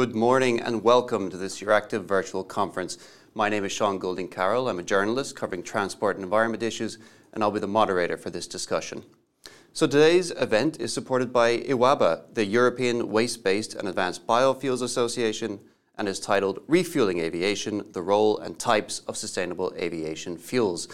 Good morning and welcome to this Euractiv virtual conference. My name is Sean Goulding Carroll. I'm a journalist covering transport and environment issues, and I'll be the moderator for this discussion. So today's event is supported by EWABA, the European Waste-Based and Advanced Biofuels Association, and is titled Refueling Aviation: The Role and Types of Sustainable Aviation Fuels.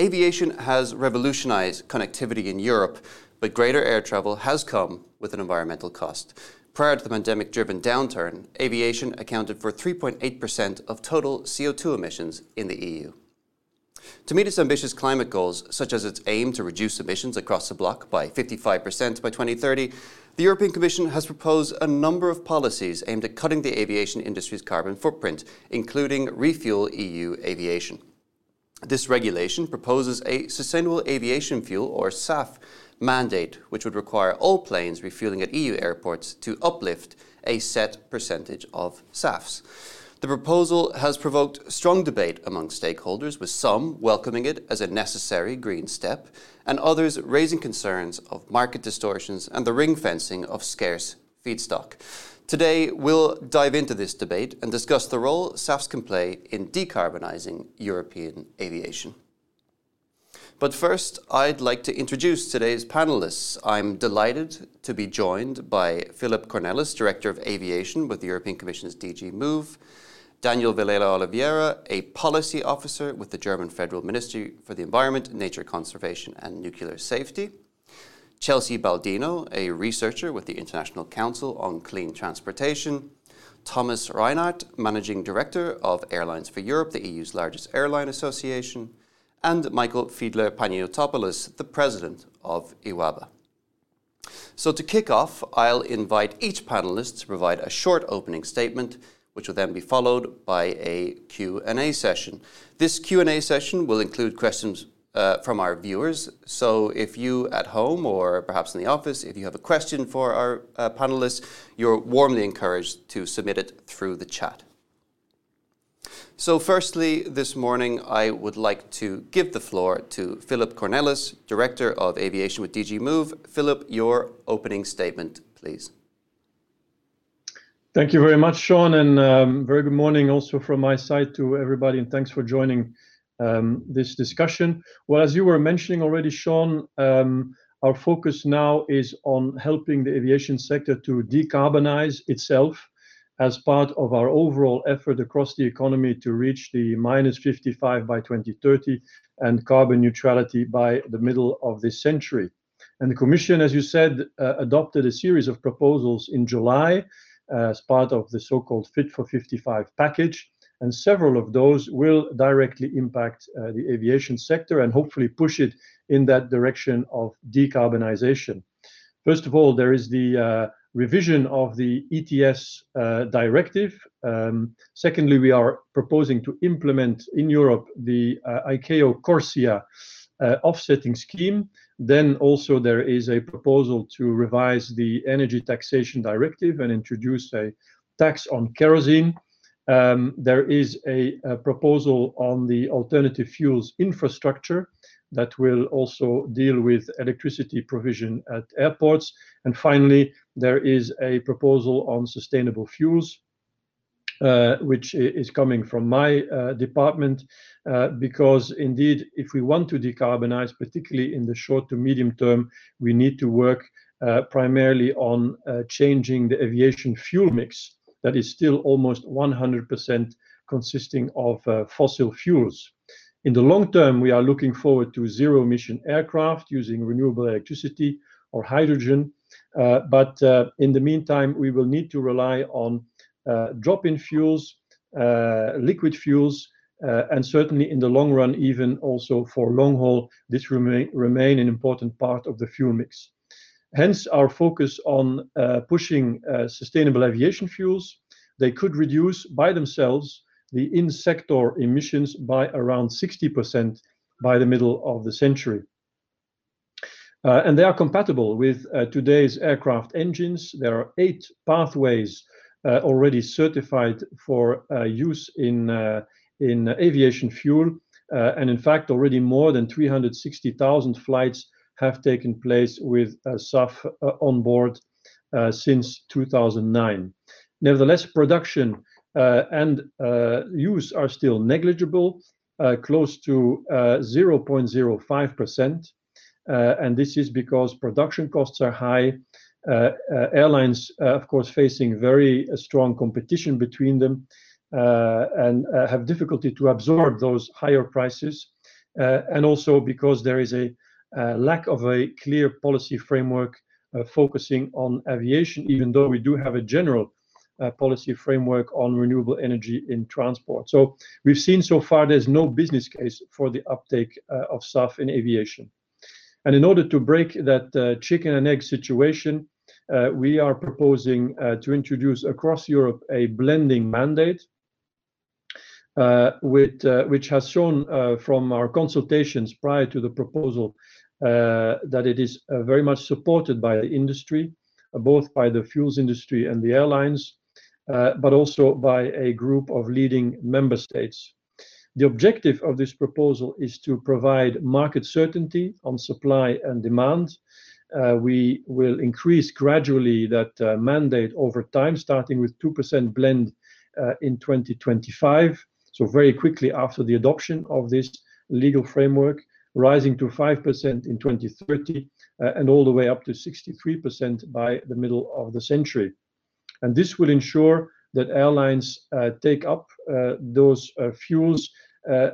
Aviation has revolutionized connectivity in Europe, but greater air travel has come with an environmental cost. Prior to the pandemic-driven downturn, aviation accounted for 3.8% of total CO2 emissions in the EU. To meet its ambitious climate goals, such as its aim to reduce emissions across the bloc by 55% by 2030, the European Commission has proposed a number of policies aimed at cutting the aviation industry's carbon footprint, including Refuel EU Aviation. This regulation proposes a Sustainable Aviation Fuel, or SAF, mandate, which would require all planes refueling at EU airports to uplift a set percentage of SAFs. The proposal has provoked strong debate among stakeholders, with some welcoming it as a necessary green step and others raising concerns of market distortions and the ring-fencing of scarce feedstock. Today, we'll dive into this debate and discuss the role SAFs can play in decarbonizing European aviation. But first, I'd like to introduce today's panelists. I'm delighted to be joined by Philip Cornelis, Director of Aviation with the European Commission's DG Move, Daniel Villela Oliveira, a Policy Officer with the German Federal Ministry for the Environment, Nature Conservation and Nuclear Safety, Chelsea Baldino, a researcher with the International Council on Clean Transportation, Thomas Reynaert, Managing Director of Airlines for Europe, the EU's largest airline association, and Michael Fiedler-Paniotopoulos, the President of EWABA. So to kick off, I'll invite each panelist to provide a short opening statement, which will then be followed by a Q&A session. This Q&A session will include questions uh, from our viewers. So if you at home or perhaps in the office, if you have a question for our uh, panelists, you're warmly encouraged to submit it through the chat. So firstly, this morning, I would like to give the floor to Philip Cornelis, Director of Aviation with DG Move. Philip, your opening statement, please. Thank you very much, Sean, and um, very good morning also from my side to everybody, and thanks for joining um, this discussion. Well, as you were mentioning already, Sean, um, our focus now is on helping the aviation sector to decarbonize itself as part of our overall effort across the economy to reach the -55 by 2030 and carbon neutrality by the middle of this century. And the Commission, as you said, uh, adopted a series of proposals in July uh, as part of the so-called Fit for 55 package, and several of those will directly impact uh, the aviation sector and hopefully push it in that direction of decarbonization. First of all, there is the revision of the ETS uh, directive. Um, secondly, we are proposing to implement in Europe the uh, ICAO CORSIA uh, offsetting scheme. Then also there is a proposal to revise the Energy Taxation Directive and introduce a tax on kerosene. Um, there is a proposal on the alternative fuels infrastructure that will also deal with electricity provision at airports. And finally, there is a proposal on sustainable fuels, uh, which is coming from my uh, department, uh, because indeed, if we want to decarbonize, particularly in the short to medium term, we need to work primarily on changing the aviation fuel mix that is still almost 100% consisting of fossil fuels. In the long term, we are looking forward to zero-emission aircraft using renewable electricity or hydrogen. Uh, but uh, in the meantime, we will need to rely on uh, drop-in fuels, liquid fuels, and certainly in the long run, even also for long haul, this remain an important part of the fuel mix. Hence, our focus on pushing sustainable aviation fuels. They could reduce by themselves the in-sector emissions by around 60% by the middle of the century. Uh, and they are compatible with uh, today's aircraft engines. There are eight pathways uh, already certified for use in aviation fuel. And in fact, already more than 360,000 flights have taken place with SAF on board since 2009. Nevertheless, production Uh, and uh, use are still negligible, uh, close to 0.05%. And this is because production costs are high. Airlines, of course, facing very strong competition between them and have difficulty to absorb those higher prices. And also because there is a lack of a clear policy framework focusing on aviation, even though we do have a general Uh, policy framework on renewable energy in transport. So we've seen so far there's no business case for the uptake uh, of SAF in aviation. And in order to break that uh, chicken and egg situation, we are proposing to introduce across Europe a blending mandate, which has shown from our consultations prior to the proposal that it is very much supported by the industry, both by the fuels industry and the airlines, Uh, but also by a group of leading member states. The objective of this proposal is to provide market certainty on supply and demand. Uh, we will increase gradually that uh, mandate over time, starting with 2% blend in 2025. so Very quickly after the adoption of this legal framework, rising to 5% in 2030 and all the way up to 63% by the middle of the century. And this will ensure that airlines uh, take up uh, those uh, fuels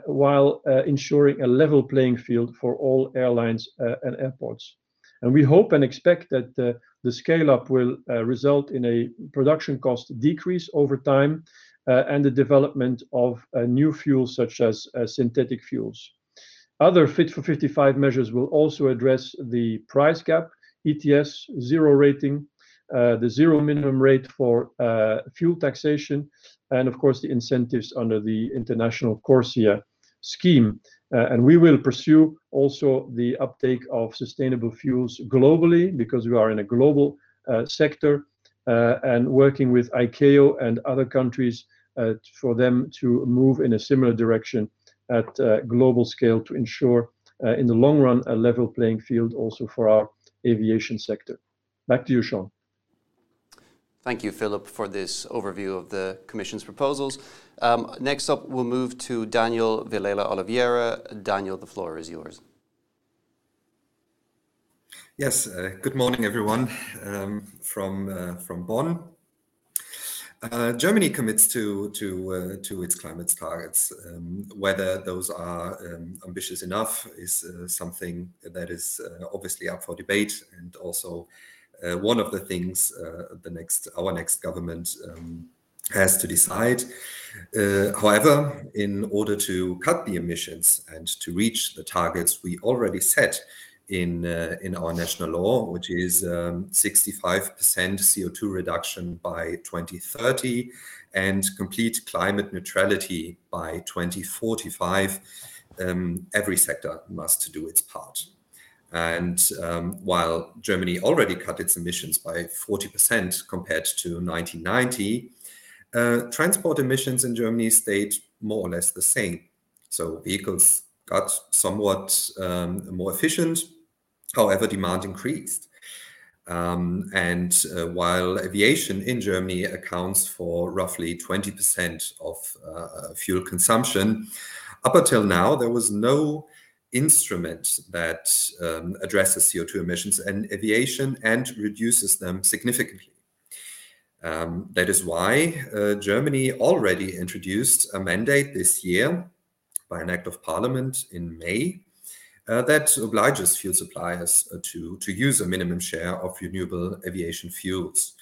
while ensuring a level playing field for all airlines and airports. And we hope and expect that the scale-up will result in a production cost decrease over time and the development of new fuels such as synthetic fuels. Other Fit for 55 measures will also address the price gap, ETS, zero rating, Uh, the zero minimum rate for uh, fuel taxation, and of course, the incentives under the international CORSIA scheme. Uh, and we will pursue also the uptake of sustainable fuels globally because we are in a global sector and working with ICAO and other countries for them to move in a similar direction at global scale to ensure in the long run a level playing field also for our aviation sector. Back to you, Sean. Thank you, Philip, for this overview of the Commission's proposals. Um, next up, we'll move to Daniel Vilela Oliveira. Daniel, the floor is yours. Yes, uh, good morning, everyone um, from uh, from Bonn. Uh, Germany commits to its climate targets. Um, whether those are ambitious enough is something that is obviously up for debate and also Uh, one of the things uh, the next our next government um, has to decide. Uh, however, in order to cut the emissions and to reach the targets we already set in our national law, which is um, 65% CO2 reduction by 2030 and complete climate neutrality by 2045, um, every sector must do its part. And um, while Germany already cut its emissions by 40% compared to 1990, uh, transport emissions in Germany stayed more or less the same. So vehicles got somewhat um, more efficient, however, demand increased. Um, and uh, while aviation in Germany accounts for roughly 20% of uh, fuel consumption, up until now, there was no instrument that um, addresses CO2 emissions in aviation and reduces them significantly. Um, that is why uh, Germany already introduced a mandate this year by an act of parliament in May uh, that obliges fuel suppliers uh, to use a minimum share of renewable aviation fuels.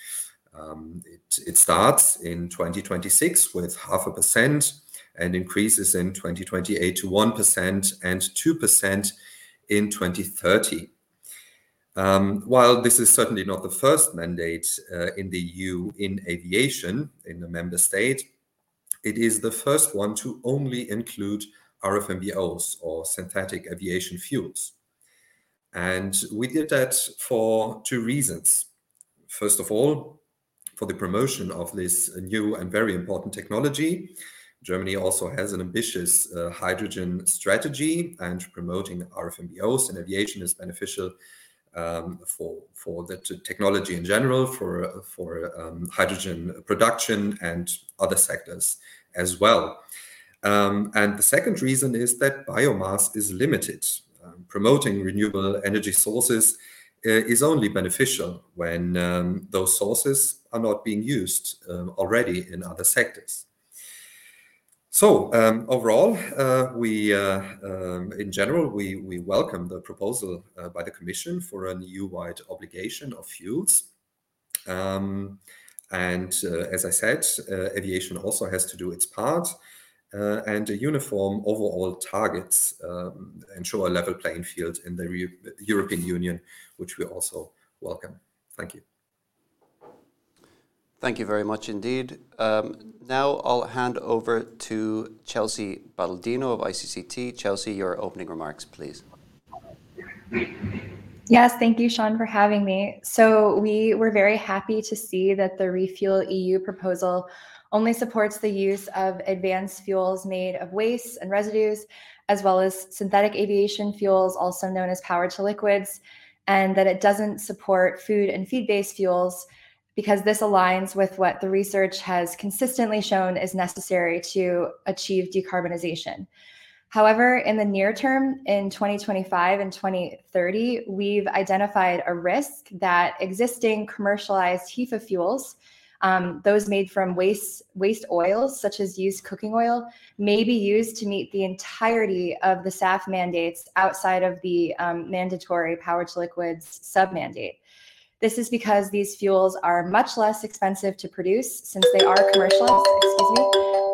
Um, it starts in 2026 with 0.5% and increases in 2028 to 1% and 2% in 2030. Um, while this is certainly not the first mandate uh, in the EU in aviation in a member state, it is the first one to only include RFNBOs or synthetic aviation fuels. And we did that for two reasons. First of all, for the promotion of this new and very important technology. Germany also has an ambitious hydrogen strategy, and promoting RFNBOs in aviation is beneficial um, for for the technology in general, for for um, hydrogen production and other sectors as well. Um, and the second reason is that biomass is limited. Um, promoting renewable energy sources uh, is only beneficial when um, those sources are not being used um, already in other sectors. So um, overall, uh, we, uh, um, in general, we, we welcome the proposal uh, by the Commission for an EU-wide obligation of fuels. Um, and as I said, aviation also has to do its part. And a uniform overall targets ensure a level playing field in the European Union, which we also welcome. Thank you. Thank you very much indeed. Um, now I'll hand over to Chelsea Baldino of ICCT. Chelsea, your opening remarks, please. Yes, thank you, Sean, for having me. So we were very happy to see that the Refuel EU proposal only supports the use of advanced fuels made of wastes and residues, as well as synthetic aviation fuels, also known as power to liquids, and that it doesn't support food and feed-based fuels because this aligns with what the research has consistently shown is necessary to achieve decarbonization. However, in the near term, in 2025 and 2030, we've identified a risk that existing commercialized HEFA fuels, um, those made from waste, waste oils, such as used cooking oil, may be used to meet the entirety of the SAF mandates outside of the um, mandatory power to liquids sub mandate. This is because these fuels are much less expensive to produce since they are commercialized. Excuse me.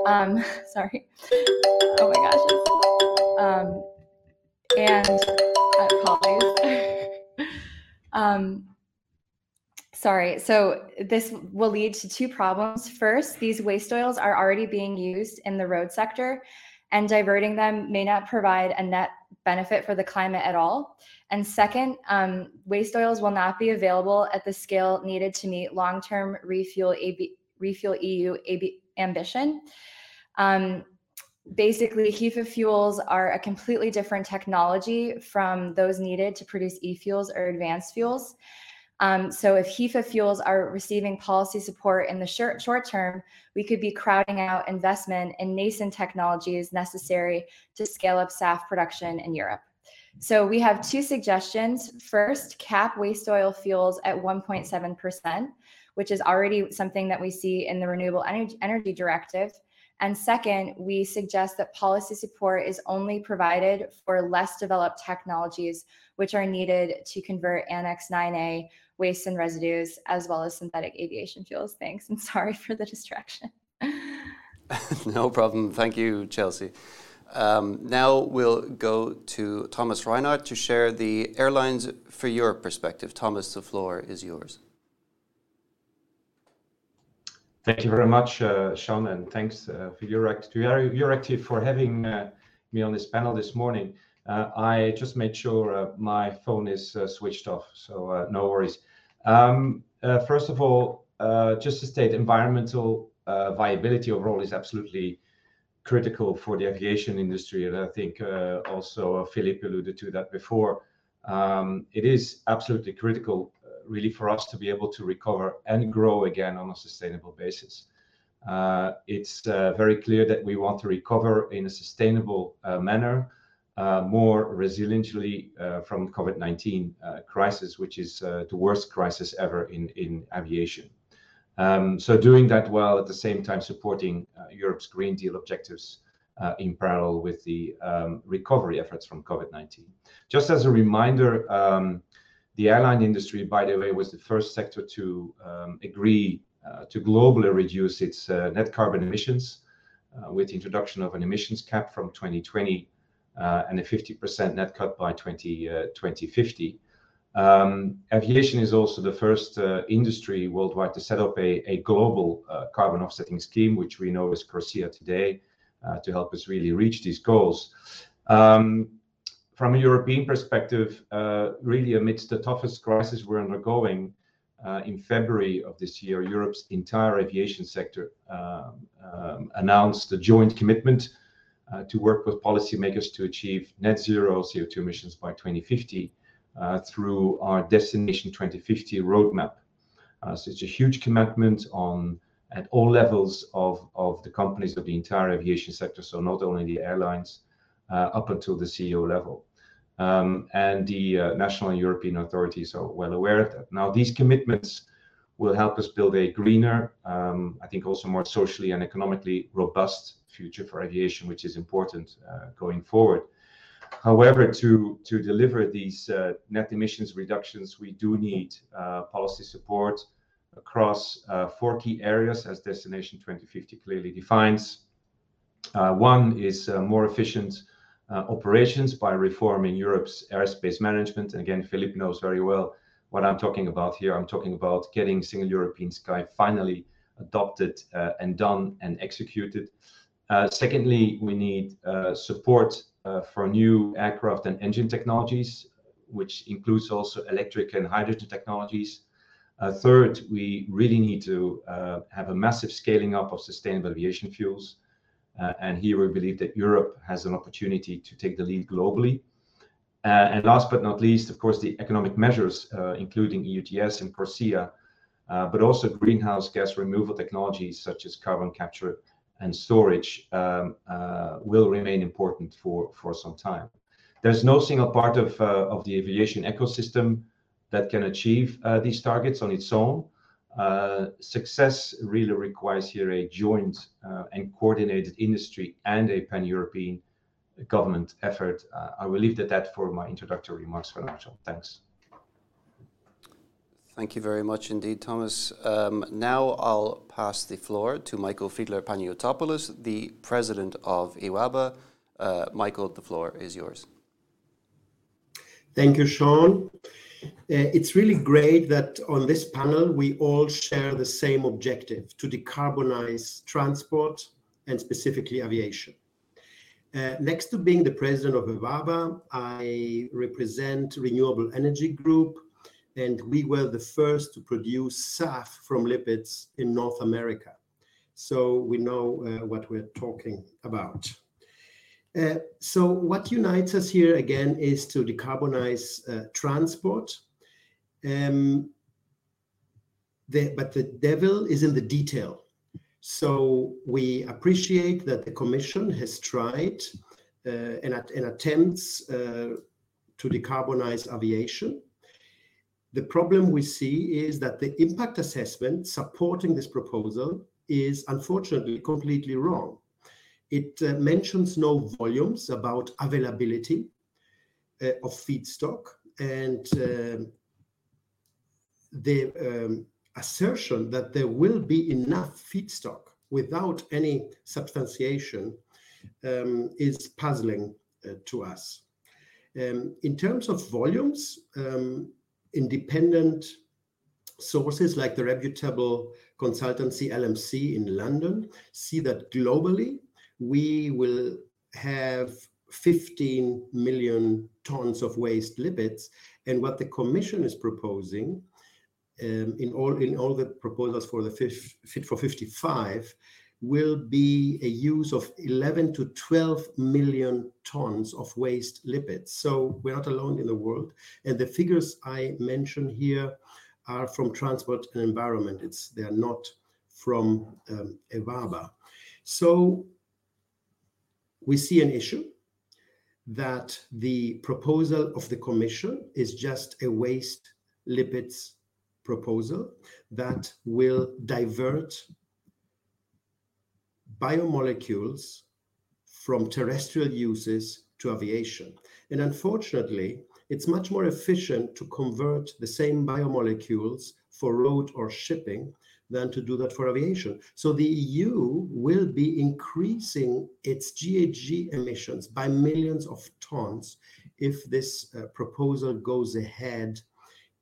Um, sorry. Oh my gosh. Um, and uh, apologies. um, sorry. So this will lead to two problems. First, these waste oils are already being used in the road sector, and diverting them may not provide a net benefit for the climate at all. And second, um, waste oils will not be available at the scale needed to meet long-term refuel, AB, refuel EU AB ambition. Um, basically, HEFA fuels are a completely different technology from those needed to produce e-fuels or advanced fuels. Um, so if HEFA fuels are receiving policy support in the short, short term, we could be crowding out investment in nascent technologies necessary to scale up SAF production in Europe. So we have two suggestions. First, cap waste oil fuels at 1.7%, which is already something that we see in the Renewable Energy, Energy Directive. And second, we suggest that policy support is only provided for less developed technologies, which are needed to convert Annex 9A waste and residues, as well as synthetic aviation fuels. Thanks, and sorry for the distraction. no problem. Thank you, Chelsea. Um, now we'll go to Thomas Reynaert to share the Airlines for Europe perspective. Thomas, the floor is yours. Thank you very much, uh, Sean, and thanks uh, for Euractiv, to Euractiv for having uh, me on this panel this morning. Uh, I just made sure uh, my phone is uh, switched off, so no worries. Um, first of all, just to state, environmental viability overall is absolutely critical for the aviation industry. And I think uh, also uh, Philippe alluded to that before. Um, it is absolutely critical, uh, really, for us to be able to recover and grow again on a sustainable basis. Uh, it's uh, very clear that we want to recover in a sustainable uh, manner, more resiliently from COVID-19 crisis, which is the worst crisis ever in, in aviation. Um, so doing that while at the same time supporting uh, Europe's Green Deal objectives uh, in parallel with the um, recovery efforts from COVID-19. Just as a reminder, um, the airline industry, by the way, was the first sector to um, agree uh, to globally reduce its uh, net carbon emissions uh, with the introduction of an emissions cap from 2020 uh, and a 50% net cut by 20, 2050. Um, aviation is also the first uh, industry worldwide to set up a, a global uh, carbon offsetting scheme, which we know is CORSIA today, uh, to help us really reach these goals. Um, from a European perspective, uh, really amidst the toughest crisis we're undergoing, uh, in February of this year, Europe's entire aviation sector um, um, announced a joint commitment uh, Uh, to work with policymakers to achieve net zero CO2 emissions by 2050 uh, through our Destination 2050 roadmap. Uh, so it's a huge commitment on at all levels of the companies of the entire aviation sector, so not only the airlines, up until the CEO level. Um, and the national and European authorities are well aware of that. Now, these commitments will help us build a greener, um, I think also more socially and economically robust future for aviation, which is important uh, going forward. However, to deliver these uh, net emissions reductions, we do need uh, policy support across four key areas, as Destination 2050 clearly defines. One is more efficient operations by reforming Europe's airspace management. Again, Philippe knows very well what I'm talking about here. I'm talking about getting Single European Sky finally adopted uh, and done and executed. Uh, secondly, we need uh, support for new aircraft and engine technologies, which includes also electric and hydrogen technologies. Third, we really need to have a massive scaling up of sustainable aviation fuels. And here we believe that Europe has an opportunity to take the lead globally. Uh, and last but not least, of course, the economic measures, uh, including EU ETS and CORSIA, uh, but also greenhouse gas removal technologies such as carbon capture and storage um, will remain important for some time. There's no single part of the aviation ecosystem that can achieve these targets on its own. Success really requires here a joint and coordinated industry and a pan-European government effort. Uh, I will leave it at that for my introductory remarks for now. Thanks. Thank you very much indeed, Thomas. Um, now I'll pass the floor to Michael Fiedler Paniotopoulos, the President of EWABA. Uh, Michael, the floor is yours. Thank you, Sean. Uh, it's really great that on this panel, we all share the same objective: to decarbonize transport and specifically aviation. Uh, next to being the President of EWABA, I represent Renewable Energy Group, and we were the first to produce SAF from lipids in North America. So we know uh, what we're talking about. Uh, so what unites us here again is to decarbonize transport. Um, but the devil is in the detail. So we appreciate that the Commission has tried uh, and attempts uh, to decarbonize aviation. The problem we see is that the impact assessment supporting this proposal is unfortunately completely wrong. It uh, mentions no volumes about availability of feedstock, and um, the um, assertion that there will be enough feedstock without any substantiation um, is puzzling uh, to us. Um, in terms of volumes, um, independent sources like the reputable consultancy LMC in London see that globally we will have 15 million tons of waste lipids. And what the Commission is proposing Um, in all in all the proposals for the Fit for 55 will be a use of 11 to 12 million tons of waste lipids. So we're not alone in the world. And the figures I mention here are from Transport and Environment. It's They are not from um, EWABA. We see an issue that the proposal of the Commission is just a waste lipids proposal that will divert biomolecules from terrestrial uses to aviation. And unfortunately, it's much more efficient to convert the same biomolecules for road or shipping than to do that for aviation. So the EU will be increasing its GHG emissions by millions of tons if this uh, proposal goes ahead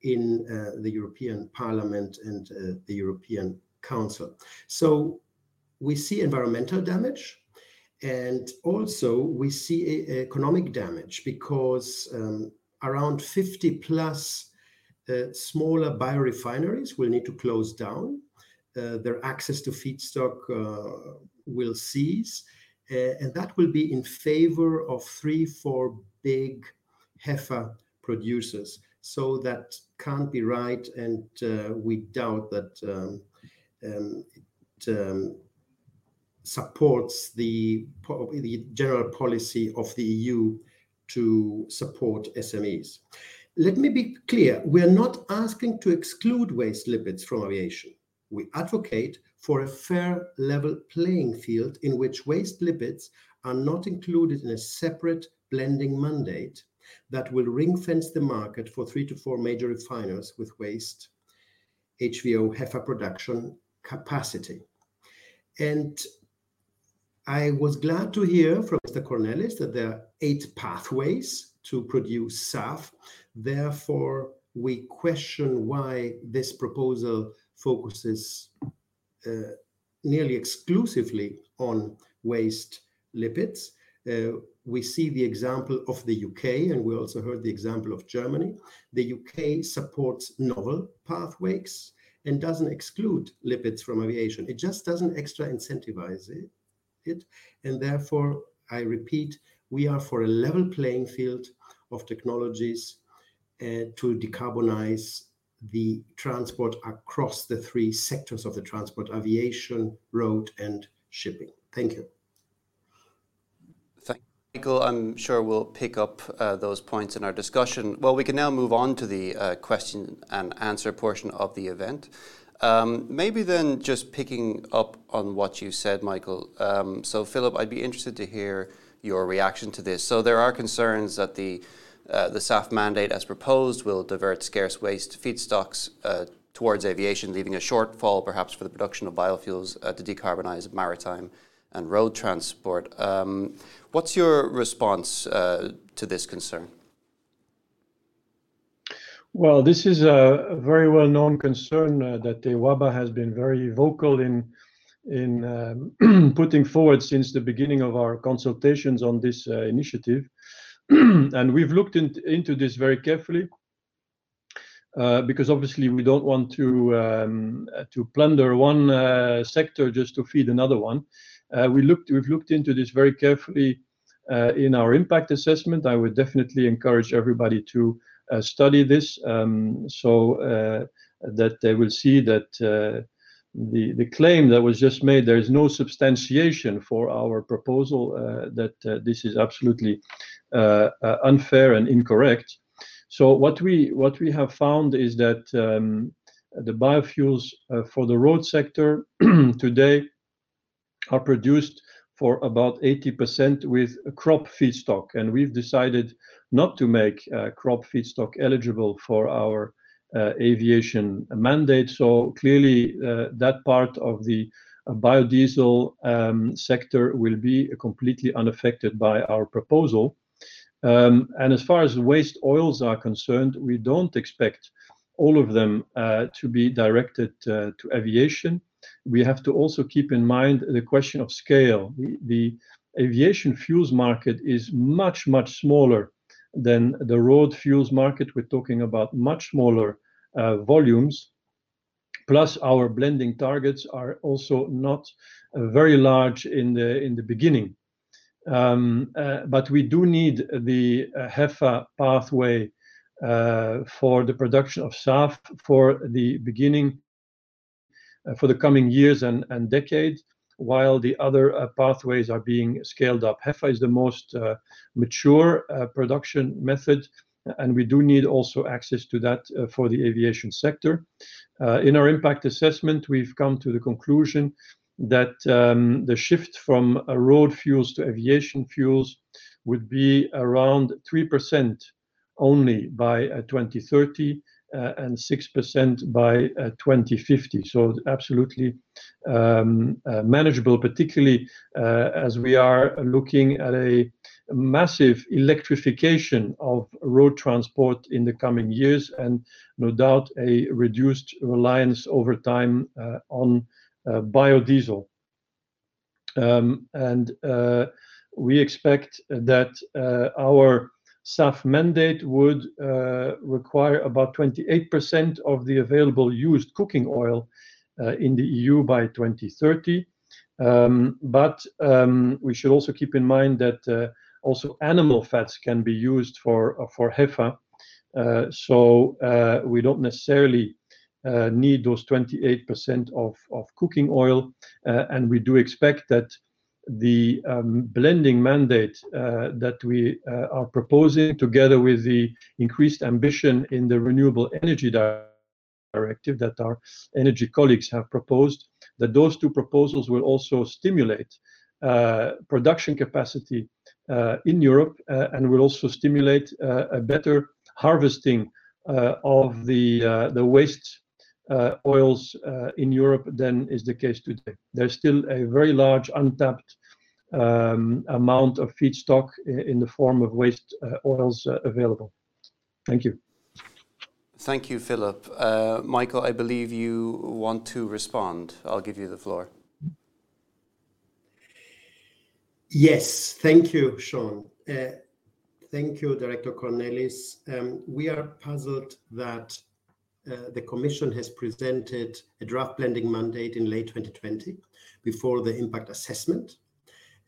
in uh, the European Parliament and uh, the European Council. So we see environmental damage, and also we see economic damage because um, around 50+ uh, smaller biorefineries will need to close down. Their access to feedstock will cease, and that will be in favor of three, four big HEFA producers. so that can't be right, and uh, we doubt that um, um, it um, supports the general policy of the EU to support SMEs. Let me be clear, we are not asking to exclude waste lipids from aviation. We advocate for a fair, level playing field in which waste lipids are not included in a separate blending mandate that will ring-fence the market for three to four major refiners with waste HVO HEFA production capacity. And I was glad to hear from Mr. Cornelis that there are eight pathways to produce SAF. Therefore, we question why this proposal focuses uh, nearly exclusively on waste lipids. Uh, We see the example of the U.K., and we also heard the example of Germany. The U.K. supports novel pathways and doesn't exclude lipids from aviation. It just doesn't extra incentivize it, and therefore, I repeat, we are for a level playing field of technologies uh, to decarbonize the transport across the three sectors of the transport: aviation, road, and shipping. Thank you. Michael. I'm sure we'll pick up uh, those points in our discussion. Well, we can now move on to the uh, question and answer portion of the event. Um, maybe then just picking up on what you said, Michael. Um, so Philip, I'd be interested to hear your reaction to this. So there are concerns that the uh, the SAF mandate, as proposed, will divert scarce waste feedstocks towards aviation, leaving a shortfall, perhaps, for the production of biofuels to decarbonize maritime and road transport. Um, what's your response uh, to this concern? Well, this is a very well-known concern uh, that EWABA has been very vocal in in um, putting forward since the beginning of our consultations on this uh, initiative. And we've looked into this very carefully because obviously we don't want to um, plunder one sector just to feed another one. Uh, we've looked into this very carefully uh, in our impact assessment. I would definitely encourage everybody to uh, study this um, so that they will see that the claim that was just made, there is no substantiation for our proposal that this is absolutely unfair and incorrect. So what we have found is that um, the biofuels for the road sector today are produced for about 80% with crop feedstock, and we've decided not to make uh, crop feedstock eligible for our uh, aviation mandate. So clearly, uh, that part of the biodiesel um, sector will be completely unaffected by our proposal. Um, and as far as waste oils are concerned, we don't expect all of them to be directed to aviation. We have to also keep in mind the question of scale. The aviation fuels market is much, much smaller than the road fuels market. We're talking about much smaller uh, volumes, plus our blending targets are also not uh, very large in the in the beginning. Um, uh, but we do need the HEFA pathway for the production of SAF for the beginning Uh, for the coming years and decades, while the other uh, pathways are being scaled up. HEFA is the most uh, mature production method, and we do need also access to that for the aviation sector. In our impact assessment, we've come to the conclusion that um, the shift from road fuels to aviation fuels would be around 3% only by 2030 Uh, and 6% by uh, 2050. So absolutely um, uh, manageable, particularly as we are looking at a massive electrification of road transport in the coming years, and no doubt, a reduced reliance over time on biodiesel. Um, and we expect that our SAF mandate would uh, require about 28% of the available used cooking oil uh, in the EU by 2030. Um, but um, we should also keep in mind that uh, also animal fats can be used for for HEFA. So we don't necessarily need those 28% of cooking oil. And we do expect that the um, blending mandate uh, that we uh, are proposing, together with the increased ambition in the Renewable Energy Directive that our energy colleagues have proposed, that those two proposals will also stimulate uh, production capacity in Europe and will also stimulate a better harvesting of the waste Uh, oils uh, in Europe than is the case today. There's still a very large untapped um, amount of feedstock in the form of waste uh, oils available. Thank you. Thank you, Philipp. Michael, I believe you want to respond. I'll give you the floor. Yes. Thank you, Sean. Thank you, Director Cornelis. Um, we are puzzled that Uh, the Commission has presented a draft blending mandate in late 2020 before the impact assessment.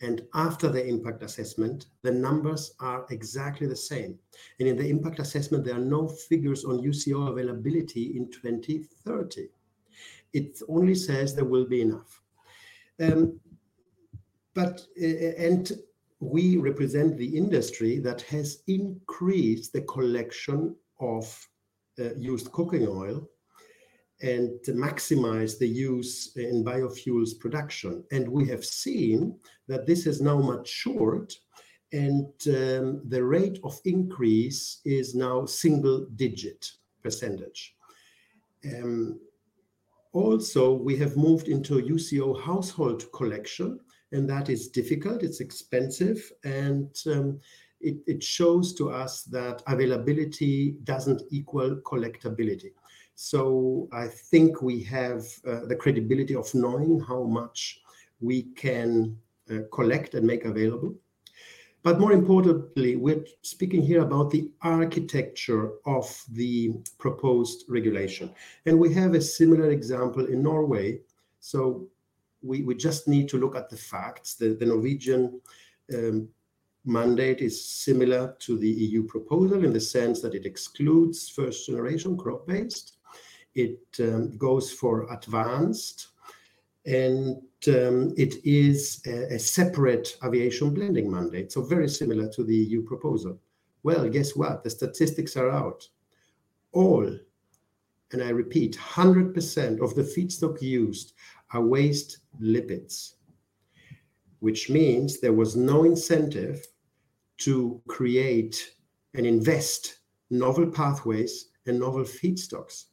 And after the impact assessment, the numbers are exactly the same. And in the impact assessment, there are no figures on UCO availability in 2030. It only says there will be enough. Um, but uh, uh, and we represent the industry that has increased the collection of Uh, used cooking oil and maximize the use in biofuels production. And we have seen that this has now matured, and um, the rate of increase is now single-digit percentage. Um, also, we have moved into UCO household collection, and that is difficult. It's expensive, and um, it shows to us that availability doesn't equal collectability. So I think we have uh, the credibility of knowing how much we can uh, collect and make available. But more importantly, we're speaking here about the architecture of the proposed regulation. And we have a similar example in Norway. So we we just need to look at the facts. The Norwegian um, mandate is similar to the EU proposal in the sense that it excludes first-generation crop-based. It um, goes for advanced, and um, it is a separate aviation blending mandate, so very similar to the EU proposal. Well, guess what? The statistics are out. All, and I repeat, 100% of the feedstock used are waste lipids, which means there was no incentive to create and invest novel pathways and novel feedstocks.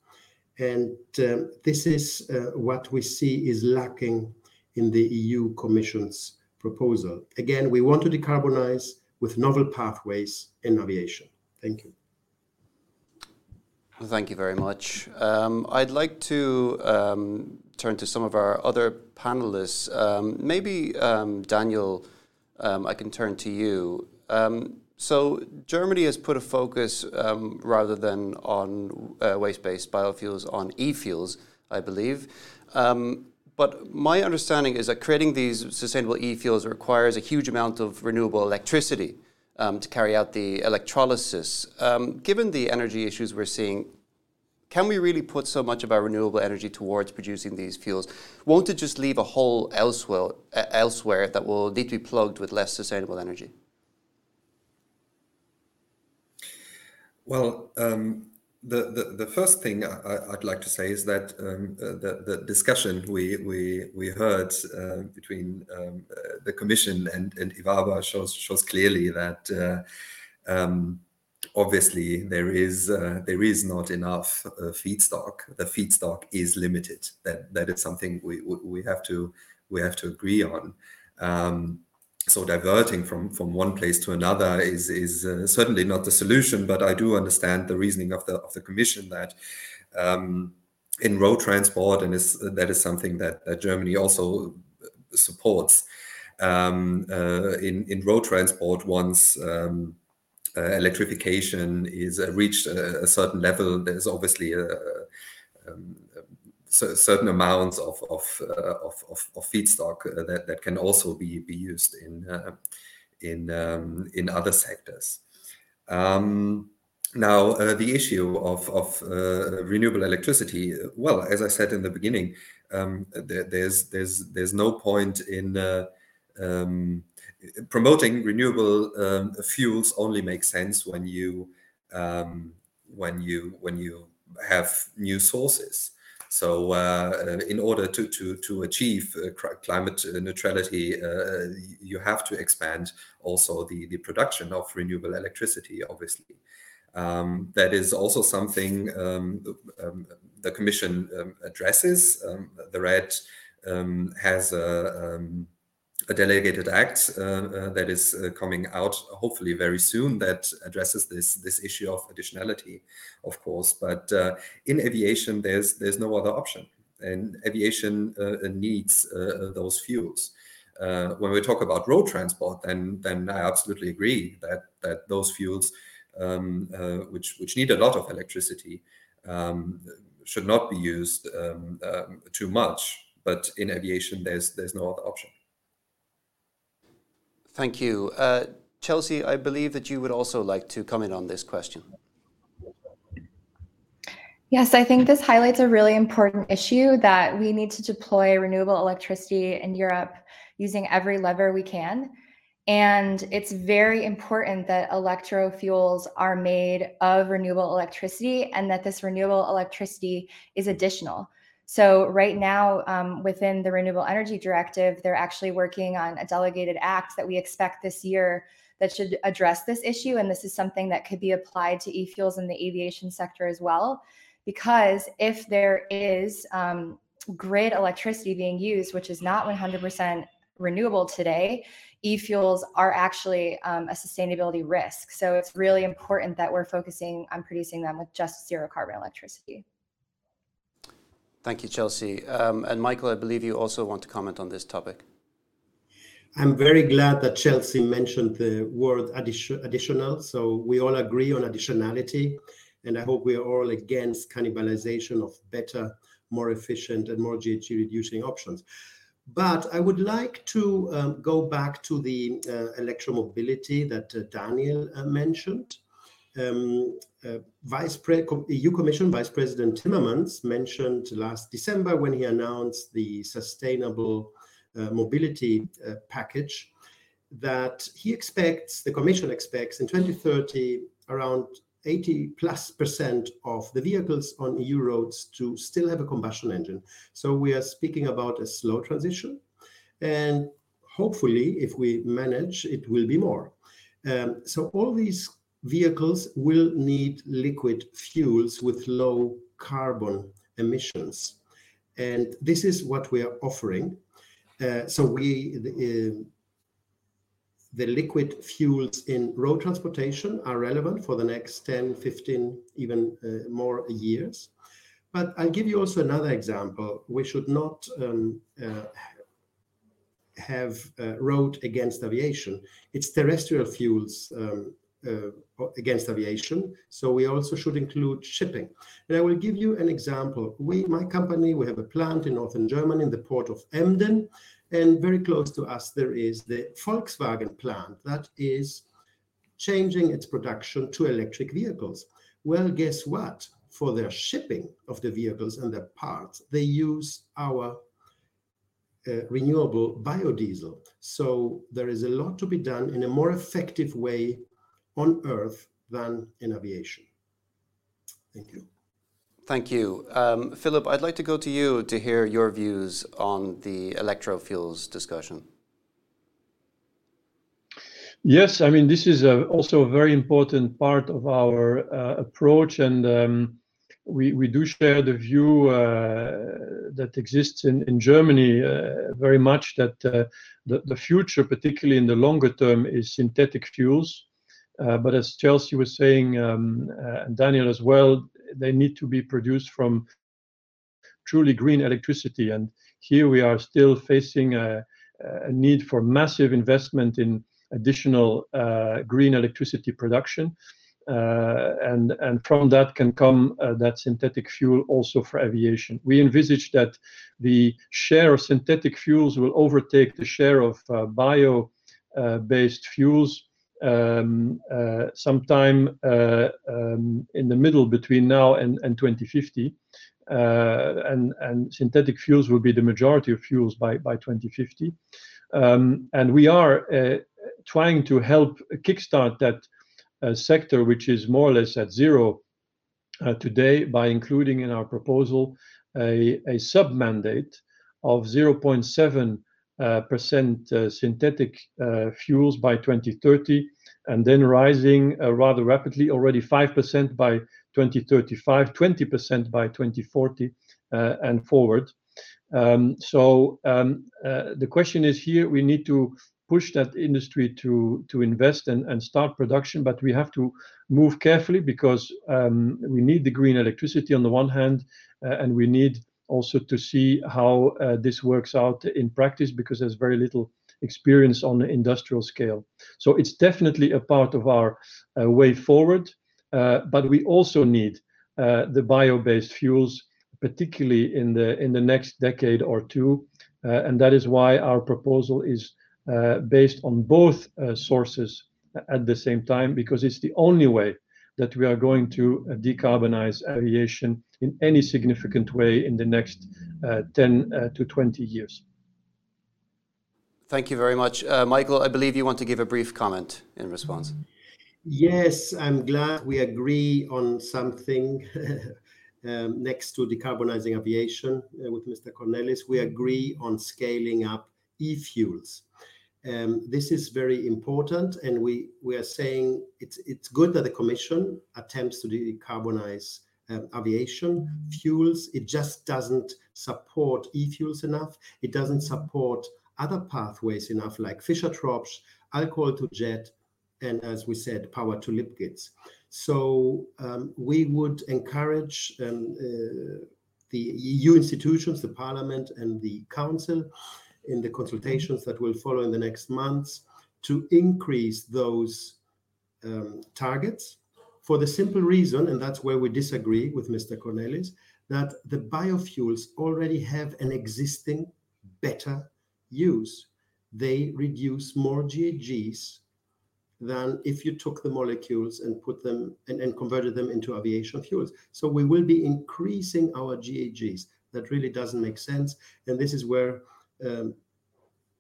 And um, this is uh, what we see is lacking in the EU Commission's proposal. Again, we want to decarbonize with novel pathways in aviation. Thank you. Thank you very much. Um, I'd like to um, turn to some of our other panelists. Maybe, Daniel, I can turn to you. Um, so Germany has put a focus um, rather than on uh, waste-based biofuels on e-fuels, I believe. Um, but my understanding is that creating these sustainable e-fuels requires a huge amount of renewable electricity to carry out the electrolysis. Given the energy issues we're seeing, can we really put so much of our renewable energy towards producing these fuels? Won't it just leave a hole elsewhere uh, that will need to be plugged with less sustainable energy? Well, um, the the first thing I'd like to say is that um, uh, the discussion we we, we heard uh, between um, uh, the Commission and and EWABA shows shows clearly that obviously there is there is not enough feedstock. The feedstock is limited. That That is something we have to agree on. So diverting from from one place to another is is uh, certainly not the solution, but I do understand the reasoning of the of the Commission that um, in road transport, and is, that is something that Germany also supports. Um, uh, in in road transport, once um, uh, electrification is reached a certain level, there's obviously certain amounts of of of feedstock that that can also be be used in in in other sectors. now, uh, the issue of, of uh, renewable electricity, well, as I said in the beginning, um, there, there's, there's, there's no point in uh, um, promoting renewable um, fuels only makes sense when you, um, when, you, when you have new sources. So, uh, in order to to to achieve uh, climate neutrality, uh, you have to expand also the the production of renewable electricity, obviously. Um, that is also something um, um, the Commission um, addresses. Um, the RED um, has a, a, delegated act uh, uh, that is uh, coming out hopefully very soon that addresses this this issue of additionality, of course. But uh, in aviation, there's there's no other option, and aviation uh, needs uh, those fuels. when we talk about road transport, then then I absolutely agree that that those fuels um, uh, which which need a lot of electricity um, should not be used um, too much. But in aviation, there's there's no other option. Thank you, uh, Chelsea. I believe that you would also like to comment on this question. Yes, I think this highlights a really important issue that we need to deploy renewable electricity in Europe using every lever we can. And it's very important that electrofuels are made of renewable electricity and that this renewable electricity is additional. So, right now, um, within the Renewable Energy Directive, they're actually working on a delegated act that we expect this year that should address this issue. And this is something that could be applied to e fuels in the aviation sector as well. Because if there is um, grid electricity being used, which is not 100% renewable today, e-fuels are actually um, a sustainability risk. So it's really important that we're focusing on producing them with just zero carbon electricity. Thank you, Chelsea. Um, and Michael, I believe you also want to comment on this topic. I'm very glad that Chelsea mentioned the word addition, additional. So we all agree on additionality. And I hope we are all against cannibalization of better, more efficient, and more GHG reducing options. But I would like to um, go back to the uh, electromobility that uh, Daniel uh, mentioned. Um, uh, Vice Pre- EU Commission Vice President Timmermans mentioned last December when he announced the sustainable uh, mobility uh, package that he expects, the Commission expects in 2030 around 80 plus percent of the vehicles on EU roads to still have a combustion engine. So we are speaking about a slow transition. And hopefully, if we manage, it will be more. Um, so all these vehicles will need liquid fuels with low carbon emissions. And this is what we are offering. Uh, so we, uh, the liquid fuels in road transportation are relevant for the next 10, 15, even uh, more years. But I'll give you also another example. We should not um, uh, have uh, road against aviation. It's terrestrial fuels um, against aviation. So we also should include shipping. And I will give you an example. We, my company, we have a plant in northern Germany in the port of Emden. And very close to us, there is the Volkswagen plant that is changing its production to electric vehicles. Well, guess what? For their shipping of the vehicles and their parts, they use our uh, renewable biodiesel. So there is a lot to be done in a more effective way on Earth than in aviation. Thank you. Thank you. Um, Philip, I'd like to go to you to hear your views on the electrofuels discussion. Yes, I mean, this is a, also a very important part of our uh, approach, and um, we, we do share the view uh, that exists in, in Germany uh, very much that uh, the, the future, particularly in the longer term, is synthetic fuels. Uh, but as Chelsea was saying, um, uh, and Daniel as well, they need to be produced from truly green electricity. And here we are still facing a, need for massive investment in additional uh, green electricity production. And, from that can come that synthetic fuel also for aviation. We envisage that the share of synthetic fuels will overtake the share of bio-based fuels Um, uh, sometime uh, um, in the middle between now and 2050. Uh, and Synthetic fuels will be the majority of fuels by 2050. Um, and We are trying to help kickstart that sector, which is more or less at zero today, by including in our proposal a sub-mandate of 0.7% Uh, uh, synthetic uh, fuels by 2030, and then rising rather rapidly, already 5% by 2035, 20% by 2040, and forward. Um, so um, the question is here, we need to push that industry to invest and start production, but we have to move carefully because um, we need the green electricity on the one hand, and we need also to see how uh, this works out in practice because there's very little experience on the industrial scale. So it's definitely a part of our uh, way forward, uh, but we also need the bio-based fuels, particularly in the in the next decade or two. And That is why our proposal is based on both sources at the same time, because it's the only way that we are going to uh, decarbonize aviation in any significant way in the next uh, 10 uh, to 20 years. Thank you very much. Michael, I believe you want to give a brief comment in response. Yes, I'm glad we agree on something um, next to decarbonizing aviation with Mr. Cornelis. We agree on scaling up e-fuels. Um, this is very important, and we are saying it's good that the Commission attempts to decarbonize um, aviation fuels. It just doesn't support e-fuels enough. It doesn't support other pathways enough, like Fischer-Tropsch, alcohol-to-jet, and as we said, power-to-liquids. So, um, we would encourage uh, the EU institutions, the Parliament, and the Council in the mm-hmm. consultations that will follow in the next months to increase those um, targets for the simple reason, and that's where we disagree with Mr. Cornelis, that the biofuels already have an existing better use. They reduce more GHGs than if you took the molecules and put them and, and converted them into aviation fuels. So we will be increasing our GHGs. That really doesn't make sense, and this is where Um,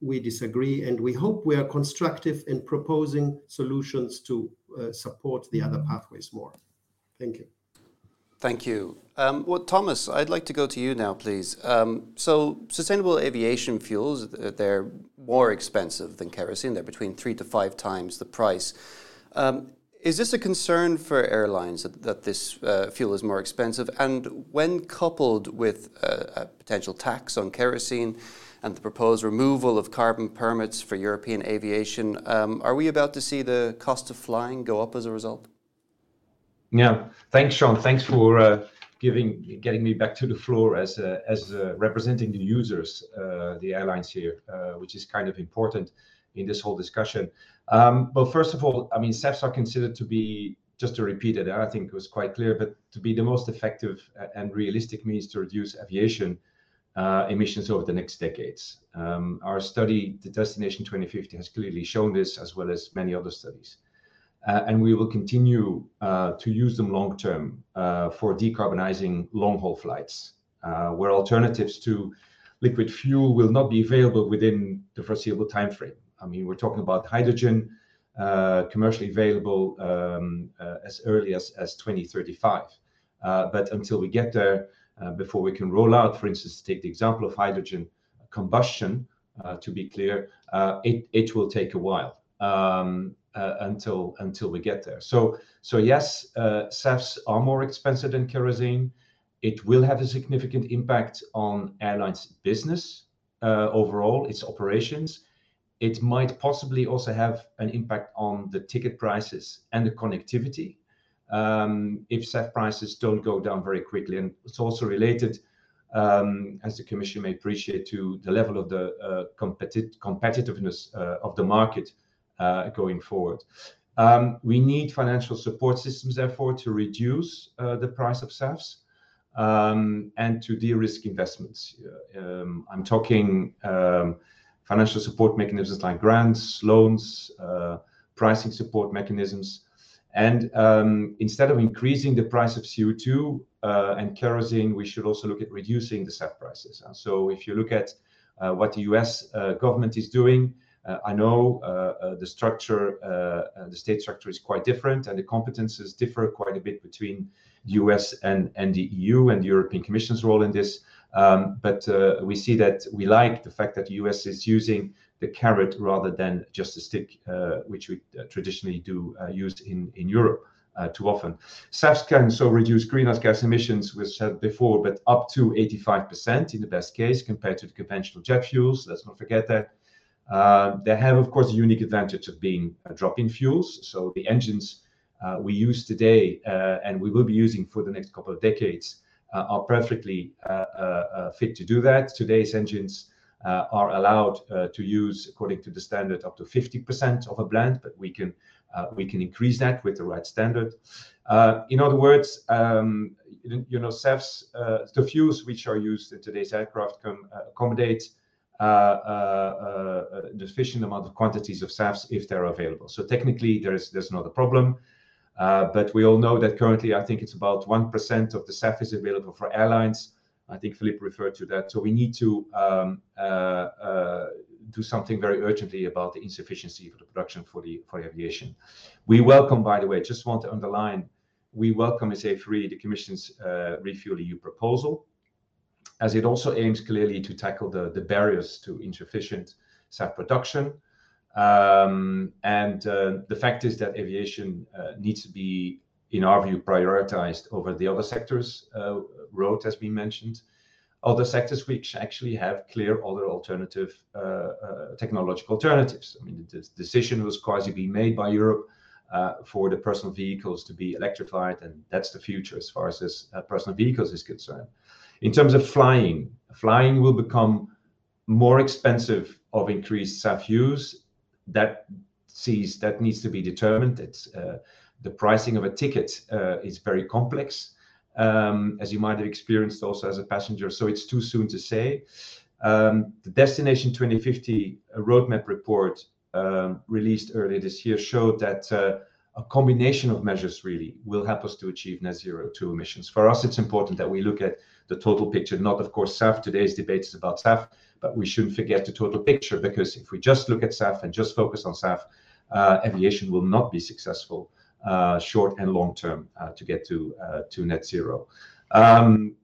we disagree, and we hope we are constructive in proposing solutions to uh, support the other pathways more. Thank you. Thank you. Um, well, Thomas, I'd like to go to you now, please. Um, so, sustainable aviation fuels, uh, they're more expensive than kerosene. They're between three to five times the price. Um, is this a concern for airlines that this uh, fuel is more expensive? And when coupled with a potential tax on kerosene and the proposed removal of carbon permits for European aviation, um, are we about to see the cost of flying go up as a result? Yeah. Thanks, Sean. Thanks for uh, giving getting me back to the floor as uh, uh, representing the users, the airlines here, which is kind of important in this whole discussion. Um, first of all, SAFs are considered to be, just to repeat it, I think it was quite clear, but to be the most effective and realistic means to reduce aviation Uh, emissions over the next decades. Um, our study, the Destination 2050, has clearly shown this, as well as many other studies. Uh, and we will continue uh, to use them long term for decarbonizing long-haul flights, where alternatives to liquid fuel will not be available within the foreseeable timeframe. I mean, we're talking about hydrogen, commercially available um, as early as as 2035. but Until we get there, Uh, before we can roll out, for instance, take the example of hydrogen combustion, uh, to be clear, uh, it will take a while um, until we get there. So yes, SAFs are more expensive than kerosene. It will have a significant impact on airlines' business overall, its operations. It might possibly also have an impact on the ticket prices and the connectivity Um, if SAF prices don't go down very quickly. And it's also related, um, as the Commission may appreciate, to the level of the uh, competitiveness uh, of the market uh, going forward. Um, we need financial support systems, therefore, to reduce the price of SAFs and to de-risk investments. I'm talking financial support mechanisms like grants, loans, pricing support mechanisms. And um, instead of increasing the price of CO2 uh, and kerosene, we should also look at reducing the SAF prices. Uh, so if you look at uh, what the US uh, government is doing, uh, I know uh, the structure, the state structure is quite different, and the competences differ quite a bit between the US and, and the EU and the European Commission's role in this. Um, but we see that we like the fact that the US is using the carrot rather than just a stick, uh, which we uh, traditionally do uh, use in, in Europe. Uh, too often. SAFs can so reduce greenhouse gas emissions, we said before, but up to 85% in the best case compared to the conventional jet fuels. Let's not forget that. Uh, they have, of course, a unique advantage of being uh, drop-in fuels. So the engines we use today and we will be using for the next couple of decades are perfectly fit to do that. Today's engines uh, are allowed uh, to use, according to the standard, up to 50% of a blend, but we can uh, we can increase that with the right standard. in other words, um, you know, SAFs, the fuels which are used in today's aircraft can accommodate uh, uh, the sufficient amount of quantities of SAFs if they're available. So technically, there's there's not a problem. Uh, but we all know that currently, I think it's about 1% of the SAF is available for airlines. I think Philippe referred to that. So we need to um, uh, uh, do something very urgently about the insufficiency of the production for the for aviation. We welcome, by the way, just want to underline, we welcome as A3 the Commission's uh, Refuel EU proposal, as it also aims clearly to tackle the, the barriers to insufficient SAF production. Um, and uh, the fact is that aviation uh, needs to be in our view, prioritized over the other sectors. Uh, road has been mentioned. Other sectors which actually have clear other alternative uh, uh, technological alternatives. I mean, the decision was quasi being made by Europe for the personal vehicles to be electrified, and that's the future as far as this personal vehicles is concerned. In terms of flying, flying will become more expensive of increased SAF use. That sees that needs to be determined. It's the pricing of a ticket uh, is very complex, um, as you might have experienced also as a passenger. So it's too soon to say. Um, the Destination 2050 roadmap report um, released earlier this year showed that uh, a combination of measures really will help us to achieve net zero two emissions. For us, it's important that we look at the total picture, not of course SAF. Today's debate is about SAF, but we shouldn't forget the total picture because if we just look at SAF and just focus on SAF, uh, aviation will not be successful uh, short and long term uh, to get to uh, to net zero. Um,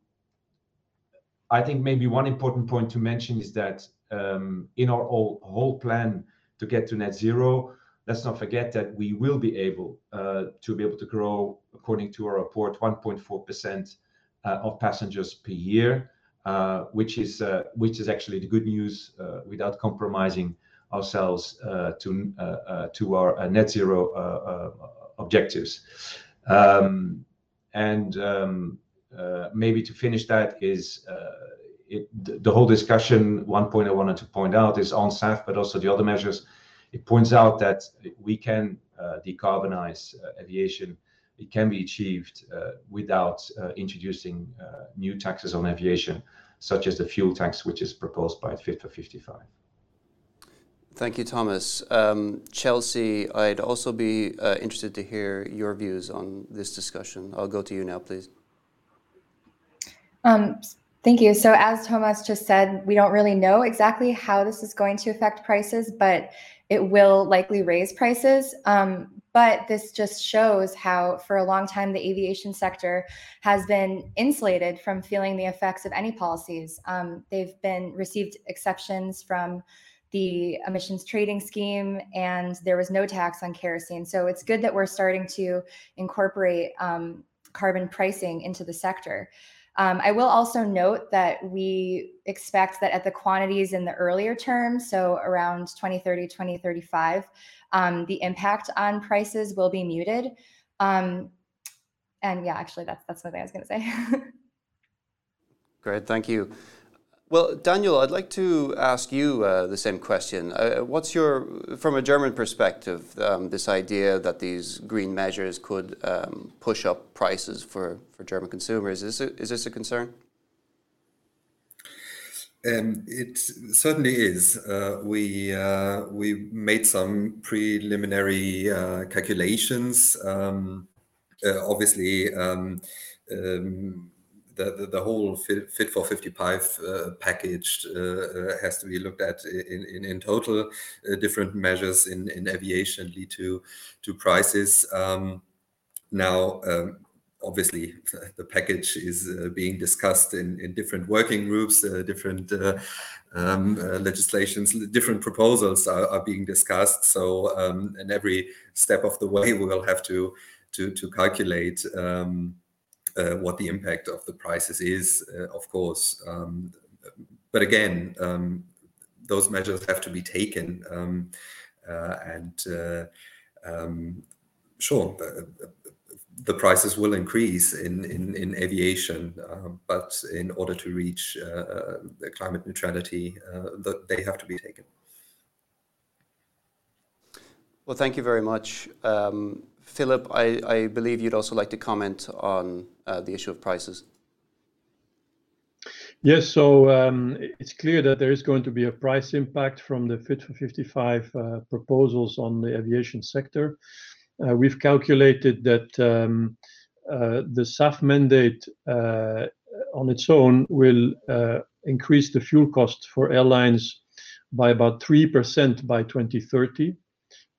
I think maybe one important point to mention is that um, in our whole, plan to get to net zero, let's not forget that we will be able uh, to be able to grow, according to our report, 1.4% uh, of passengers per year, uh, which is which is actually the good news without compromising ourselves to to our net zero objectives. Um, and um, uh, maybe to finish that is uh, it, the whole discussion, one point I wanted to point out is on SAF, but also the other measures. It points out that we can uh, decarbonize uh, aviation. It can be achieved uh, without uh, introducing new taxes on aviation, such as the fuel tax, which is proposed by Fit for 55. Thank you, Thomas. Um, Chelsea, I'd also be uh, interested to hear your views on this discussion. I'll go to you now, please. Um, thank you. So, as Thomas just said, we don't really know exactly how this is going to affect prices, but it will likely raise prices. Um, but this just shows how, for a long time, the aviation sector has been insulated from feeling the effects of any policies. Um, they've been received exceptions from the emissions trading scheme, and there was no tax on kerosene. So it's good that we're starting to incorporate um, carbon pricing into the sector. Um, I will also note that we expect that at the quantities in the earlier term, so around 2030, 2035, um, the impact on prices will be muted. Um, and yeah, actually, that's that's something I was going to say. Great, thank you. Well, Daniel, I'd like to ask you uh, the same question. Uh, what's your, from a German perspective, um, this idea that these green measures could um, push up prices for, for German consumers? Is, it, is this a concern? Um, it certainly is. Uh, we uh, we made some preliminary uh, calculations. Um, uh, obviously, um, um, the, the, the whole fit, fit for 55 uh, package uh, has to be looked at in in, in total. different measures in, in aviation lead to to prices. Um, now, um, obviously the package is uh, being discussed in, in different working groups, uh, different uh, um, uh, legislations, different proposals are, are being discussed. So, um, in every step of the way, we will have to to, to calculate um, uh, what the impact of the prices is, uh, of course. Um, but again, um, those measures have to be taken, um, and sure the prices will increase in, aviation, uh, but in order to reach uh, uh climate neutrality, uh, the, they have to be taken. Well, thank you very much. Philip, I, I, believe you'd also like to comment on uh, the issue of prices. Yes, so um, it's clear that there is going to be a price impact from the Fit for 55 uh, proposals on the aviation sector. Uh, we've calculated that um, the SAF mandate on its own will increase the fuel cost for airlines by about 3% by 2030,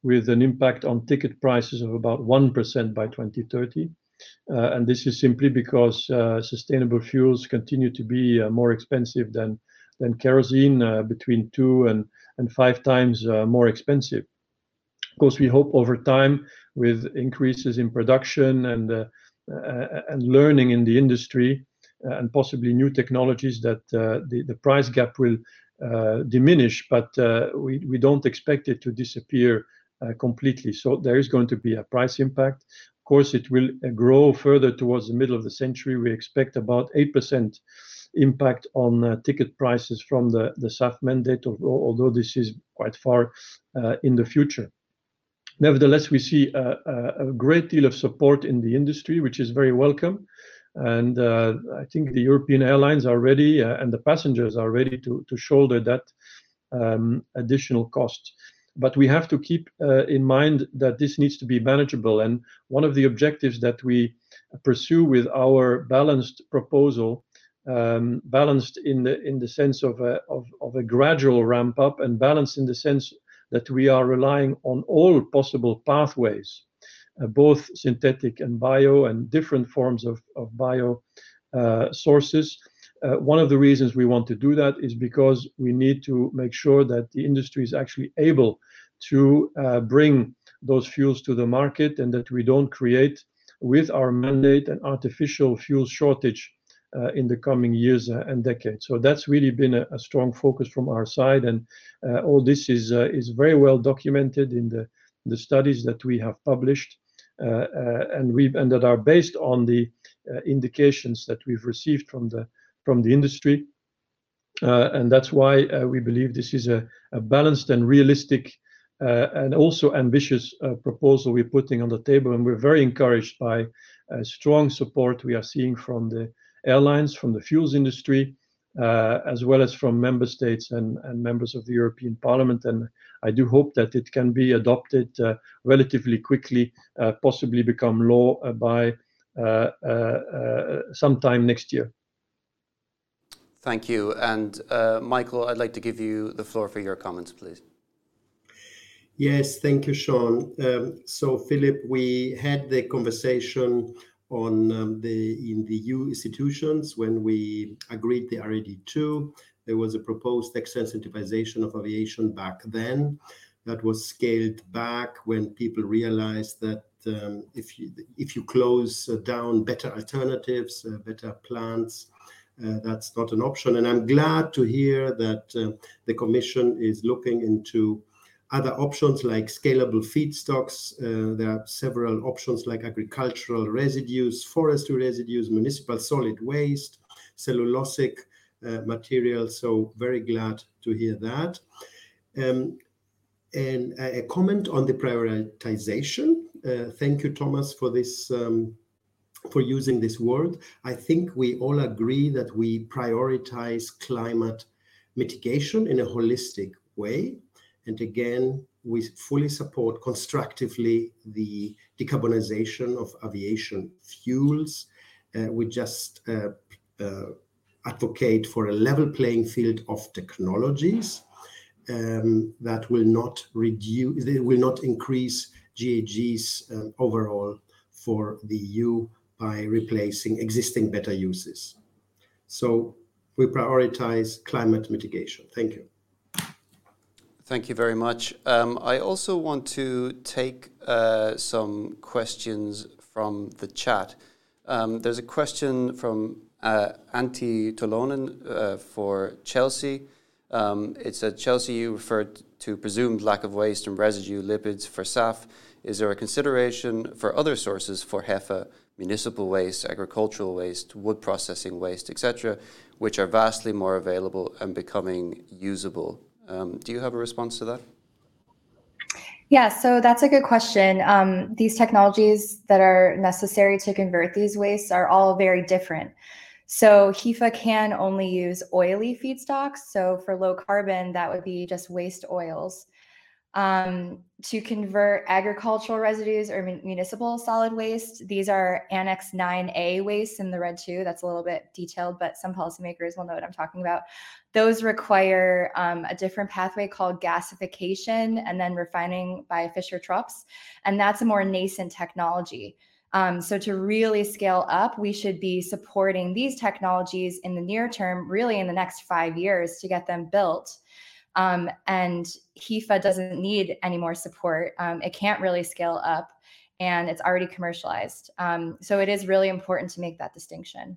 with an impact on ticket prices of about 1% by 2030. Uh, and this is simply because uh, sustainable fuels continue to be uh, more expensive than kerosene, between two and five times more expensive. Of course, we hope over time with increases in production and uh, uh, and learning in the industry uh, and possibly new technologies that the the price gap will diminish, but we we don't expect it to disappear completely. So there is going to be a price impact. Of course, it will grow further towards the middle of the century. We expect about 8% impact on uh, ticket prices from the, SAF mandate, although this is quite far uh, in the future. Nevertheless, we see a great deal of support in the industry, which is very welcome. And uh, I think the European airlines are ready, uh, and the passengers are ready to shoulder that um, additional cost. But we have to keep uh, in mind that this needs to be manageable. And one of the objectives that we pursue with our balanced proposal, um, balanced in the in the sense of a gradual ramp up and balanced in the sense that we are relying on all possible pathways, uh, both synthetic and bio, and different forms of, of bio uh, sources. Uh, one of the reasons we want to do that is because we need to make sure that the industry is actually able to uh, bring those fuels to the market and that we don't create with our mandate an artificial fuel shortage uh, in the coming years and decades. So that's really been a strong focus from our side, and all this is very well documented in the studies that we have published, and that are based on the indications that we've received from the industry. And that's why we believe this is a balanced and realistic and also ambitious proposal we're putting on the table. And we're very encouraged by strong support we are seeing from the airlines, from the fuels industry, uh, as well as from member states and, members of the European Parliament. And I do hope that it can be adopted uh, relatively quickly, uh, possibly become law uh, by uh, uh, sometime next year. Thank you. And Michael, I'd like to give you the floor for your comments, please. Yes, thank you, Sean. Um, so, Philip, we had the conversation on um, the in the EU institutions when we agreed the RED II. There was a proposed tax incentivization of aviation back then that was scaled back when people realized that um, if you if you close down better alternatives, uh, better plants, uh, that's not an option. And I'm glad to hear that uh, the Commission is looking into other options like scalable feedstocks. Uh, there are several options like agricultural residues, forestry residues, municipal solid waste, cellulosic uh, materials. So very glad to hear that. Um, and a comment on the prioritization. Uh, thank you, Thomas, for this um, for using this word. I think we all agree that we prioritize climate mitigation in a holistic way. And again, we fully support constructively the decarbonization of aviation fuels. Uh, we just uh, uh, advocate for a level playing field of technologies um, that will not reduce, they will not increase GHGs um, overall for the EU by replacing existing better uses. So we prioritize climate mitigation. Thank you. Thank you very much. Um, I also want to take uh, some questions from the chat. Um, there's a question from uh, Antti Tolonen uh, for Chelsea. Um, it said, Chelsea, you referred to presumed lack of waste and residue lipids for SAF. Is there a consideration for other sources for HEFA, municipal waste, agricultural waste, wood processing waste, etc., which are vastly more available and becoming usable? Um, do you have a response to that? Yeah, so that's a good question. Um, these technologies that are necessary to convert these wastes are all very different. So HEFA can only use oily feedstocks. So for low carbon, that would be just waste oils. Um, to convert agricultural residues or municipal solid waste, these are Annex 9A waste in the RED II. That's a little bit detailed, but some policymakers will know what I'm talking about. Those require um, a different pathway called gasification and then refining by Fischer-Tropsch. And that's a more nascent technology. Um, so to really scale up, we should be supporting these technologies in the near term, really in the next five years to get them built. Um, and HEFA doesn't need any more support. Um, it can't really scale up, and it's already commercialized. Um, so it is really important to make that distinction.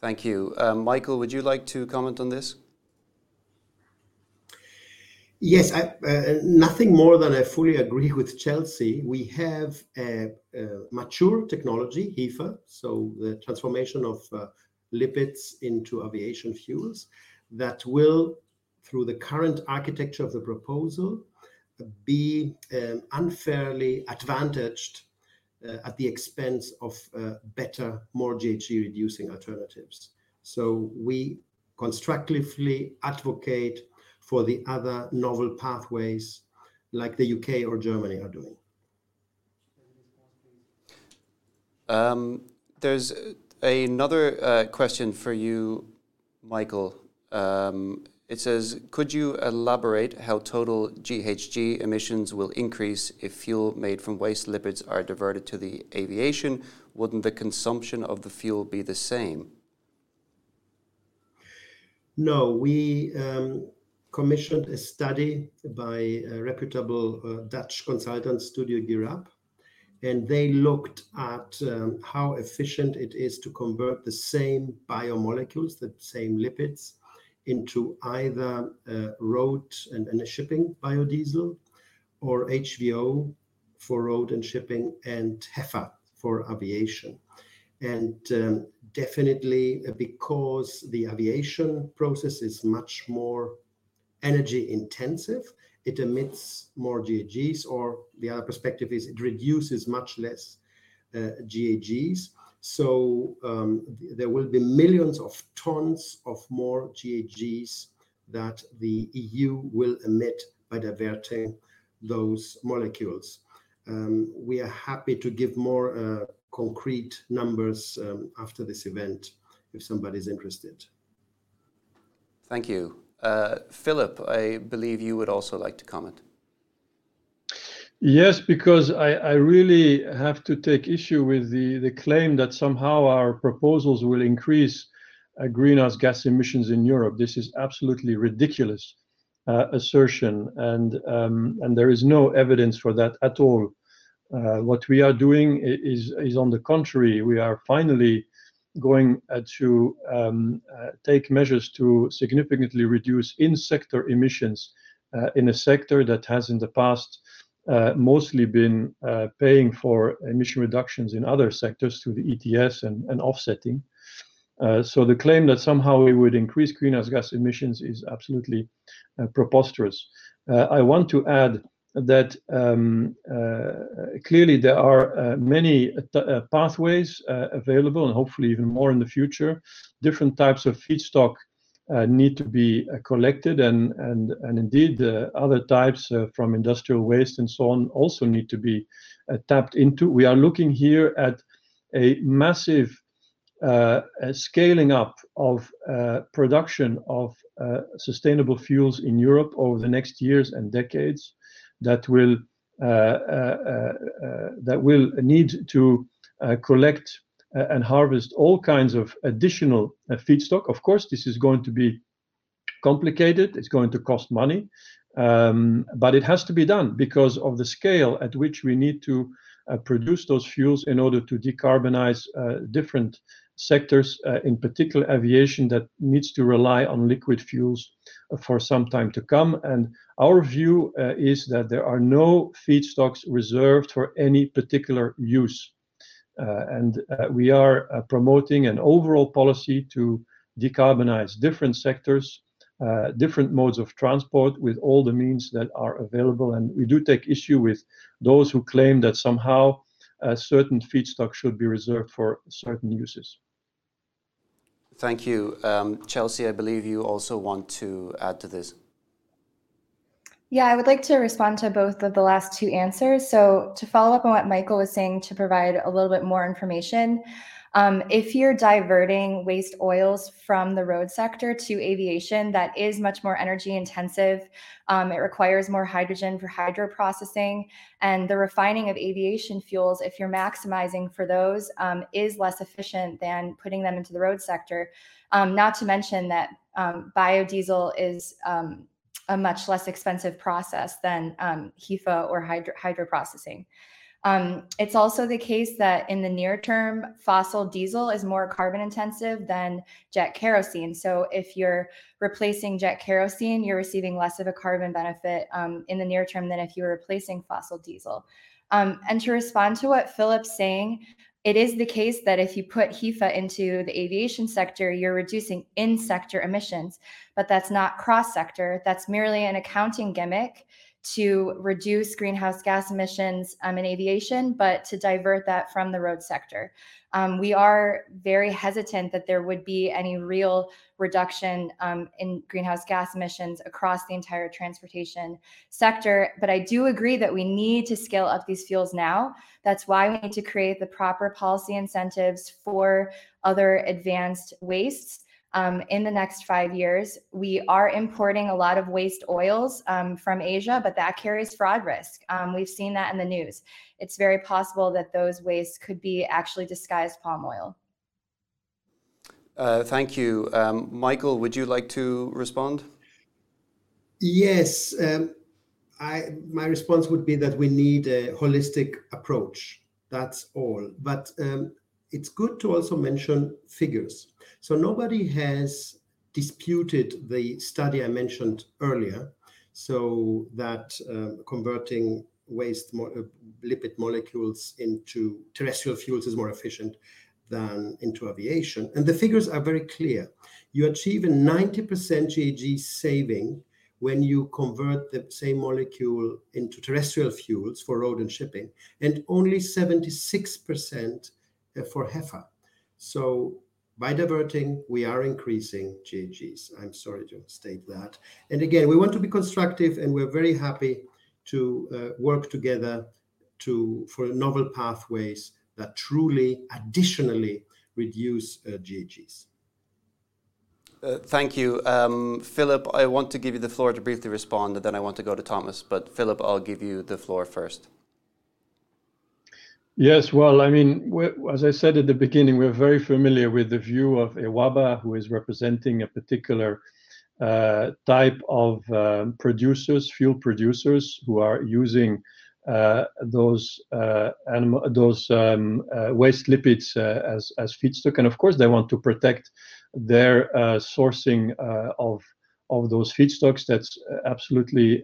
Thank you. Uh, Michael, would you like to comment on this? Yes, uh, nothing more than I fully agree with Chelsea. We have a mature technology, HEFA, so the transformation of uh, lipids into aviation fuels that will, through the current architecture of the proposal, uh, be um, unfairly advantaged uh, at the expense of uh, better, more GHG reducing alternatives. So we constructively advocate for the other novel pathways like the U.K. or Germany are doing. Um, there's another question for you, Michael. Um, It says, could you elaborate how total GHG emissions will increase if fuel made from waste lipids are diverted to the aviation? Wouldn't the consumption of the fuel be the same? No, we um, commissioned a study by a reputable uh, Dutch consultant, Studio Gear Up, and they looked at um, how efficient it is to convert the same biomolecules, the same lipids, into either uh, road and shipping biodiesel or HVO for road and shipping and HEFA for aviation. And um, definitely, uh, because the aviation process is much more energy intensive, it emits more GHGs, or the other perspective is it reduces much less uh, GHGs. So um, there will be millions of tons of more GHGs that the EU will emit by diverting those molecules. Um, we are happy to give more uh, concrete numbers um, after this event if somebody's interested. Thank you. Uh, Philip. I believe you would also like to comment. Yes, because I really have to take issue with the the claim that somehow our proposals will increase uh, greenhouse gas emissions in Europe. This is absolutely ridiculous uh, assertion, and um, and there is no evidence for that at all. Uh, what we are doing is, on the contrary, we are finally going to um, take measures to significantly reduce in-sector emissions in a sector that has in the past Uh, mostly been uh, paying for emission reductions in other sectors through the ETS and offsetting. Uh, so the claim that somehow we would increase greenhouse gas emissions is absolutely preposterous. I want to add that um, clearly there are many pathways available and hopefully even more in the future, different types of feedstock Uh, need to be uh, collected, and and, and indeed, uh, other types from industrial waste and so on also need to be tapped into. We are looking here at a massive scaling up of production of sustainable fuels in Europe over the next years and decades that will need to collect and harvest all kinds of additional uh, feedstock. Of course, this is going to be complicated. It's going to cost money, um, but it has to be done because of the scale at which we need to uh, produce those fuels in order to decarbonize uh, different sectors, in particular aviation that needs to rely on liquid fuels for some time to come. And our view is that there are no feedstocks reserved for any particular use. Uh, and uh, we are uh, promoting an overall policy to decarbonize different sectors, different modes of transport with all the means that are available. And we do take issue with those who claim that somehow certain feedstock should be reserved for certain uses. Thank you. Um, Chelsea, I believe you also want to add to this. Yeah, I would like to respond to both of the last two answers. So, to follow up on what Michael was saying, to provide a little bit more information, um, if you're diverting waste oils from the road sector to aviation, that is much more energy intensive. Um, it requires more hydrogen for hydro processing, And the refining of aviation fuels, if you're maximizing for those, um, is less efficient than putting them into the road sector. Not to mention that biodiesel is a much less expensive process than um, HEFA or hydro- hydroprocessing. Um, it's also the case that in the near term, fossil diesel is more carbon intensive than jet kerosene. So, if you're replacing jet kerosene, you're receiving less of a carbon benefit um, in the near term than if you were replacing fossil diesel. And to respond to what Philip's saying, it is the case that if you put HEFA into the aviation sector, you're reducing in-sector emissions, but that's not cross-sector. That's merely an accounting gimmick to reduce greenhouse gas emissions um, in aviation, but to divert that from the road sector. Um, we are very hesitant that there would be any real reduction um, in greenhouse gas emissions across the entire transportation sector. But I do agree that we need to scale up these fuels now. That's why we need to create the proper policy incentives for other advanced wastes Um, in the next five years. We are importing a lot of waste oils um, from Asia, but that carries fraud risk. Um, we've seen that in the news. It's very possible that those wastes could be actually disguised palm oil. Uh, thank you. Michael, would you like to respond? Yes. My response would be that we need a holistic approach. That's all. But it's good to also mention figures. So nobody has disputed the study I mentioned earlier, so that um, converting waste uh, lipid molecules into terrestrial fuels is more efficient than into aviation. And the figures are very clear. You achieve a 90% GHG saving when you convert the same molecule into terrestrial fuels for road and shipping, and only 76% uh, for HEFA. By diverting, we are increasing GHGs. I'm sorry to state that. And again, we want to be constructive, and we're very happy to uh, work together to for novel pathways that truly additionally reduce uh, GHGs. Uh, thank you. Um, Philip, I want to give you the floor to briefly respond, and then I want to go to Thomas. But Philip, I'll give you the floor first. Yes. Well, I mean, as I said at the beginning, we're very familiar with the view of EWABA, who is representing a particular uh, type of um, producers, fuel producers who are using uh, those uh, those um, waste lipids as as feedstock. And of course, they want to protect their sourcing of of those feedstocks. That's absolutely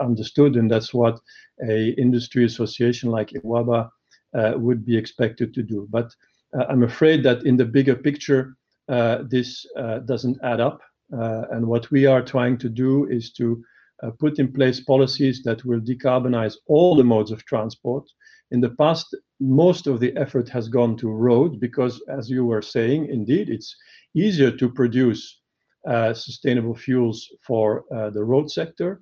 understood, and that's what a industry association like EWABA Uh, would be expected to do. But uh, I'm afraid that in the bigger picture, uh, this doesn't add up. And what we are trying to do is to put in place policies that will decarbonize all the modes of transport. In the past, most of the effort has gone to road because, as you were saying, indeed, it's easier to produce sustainable fuels for the road sector.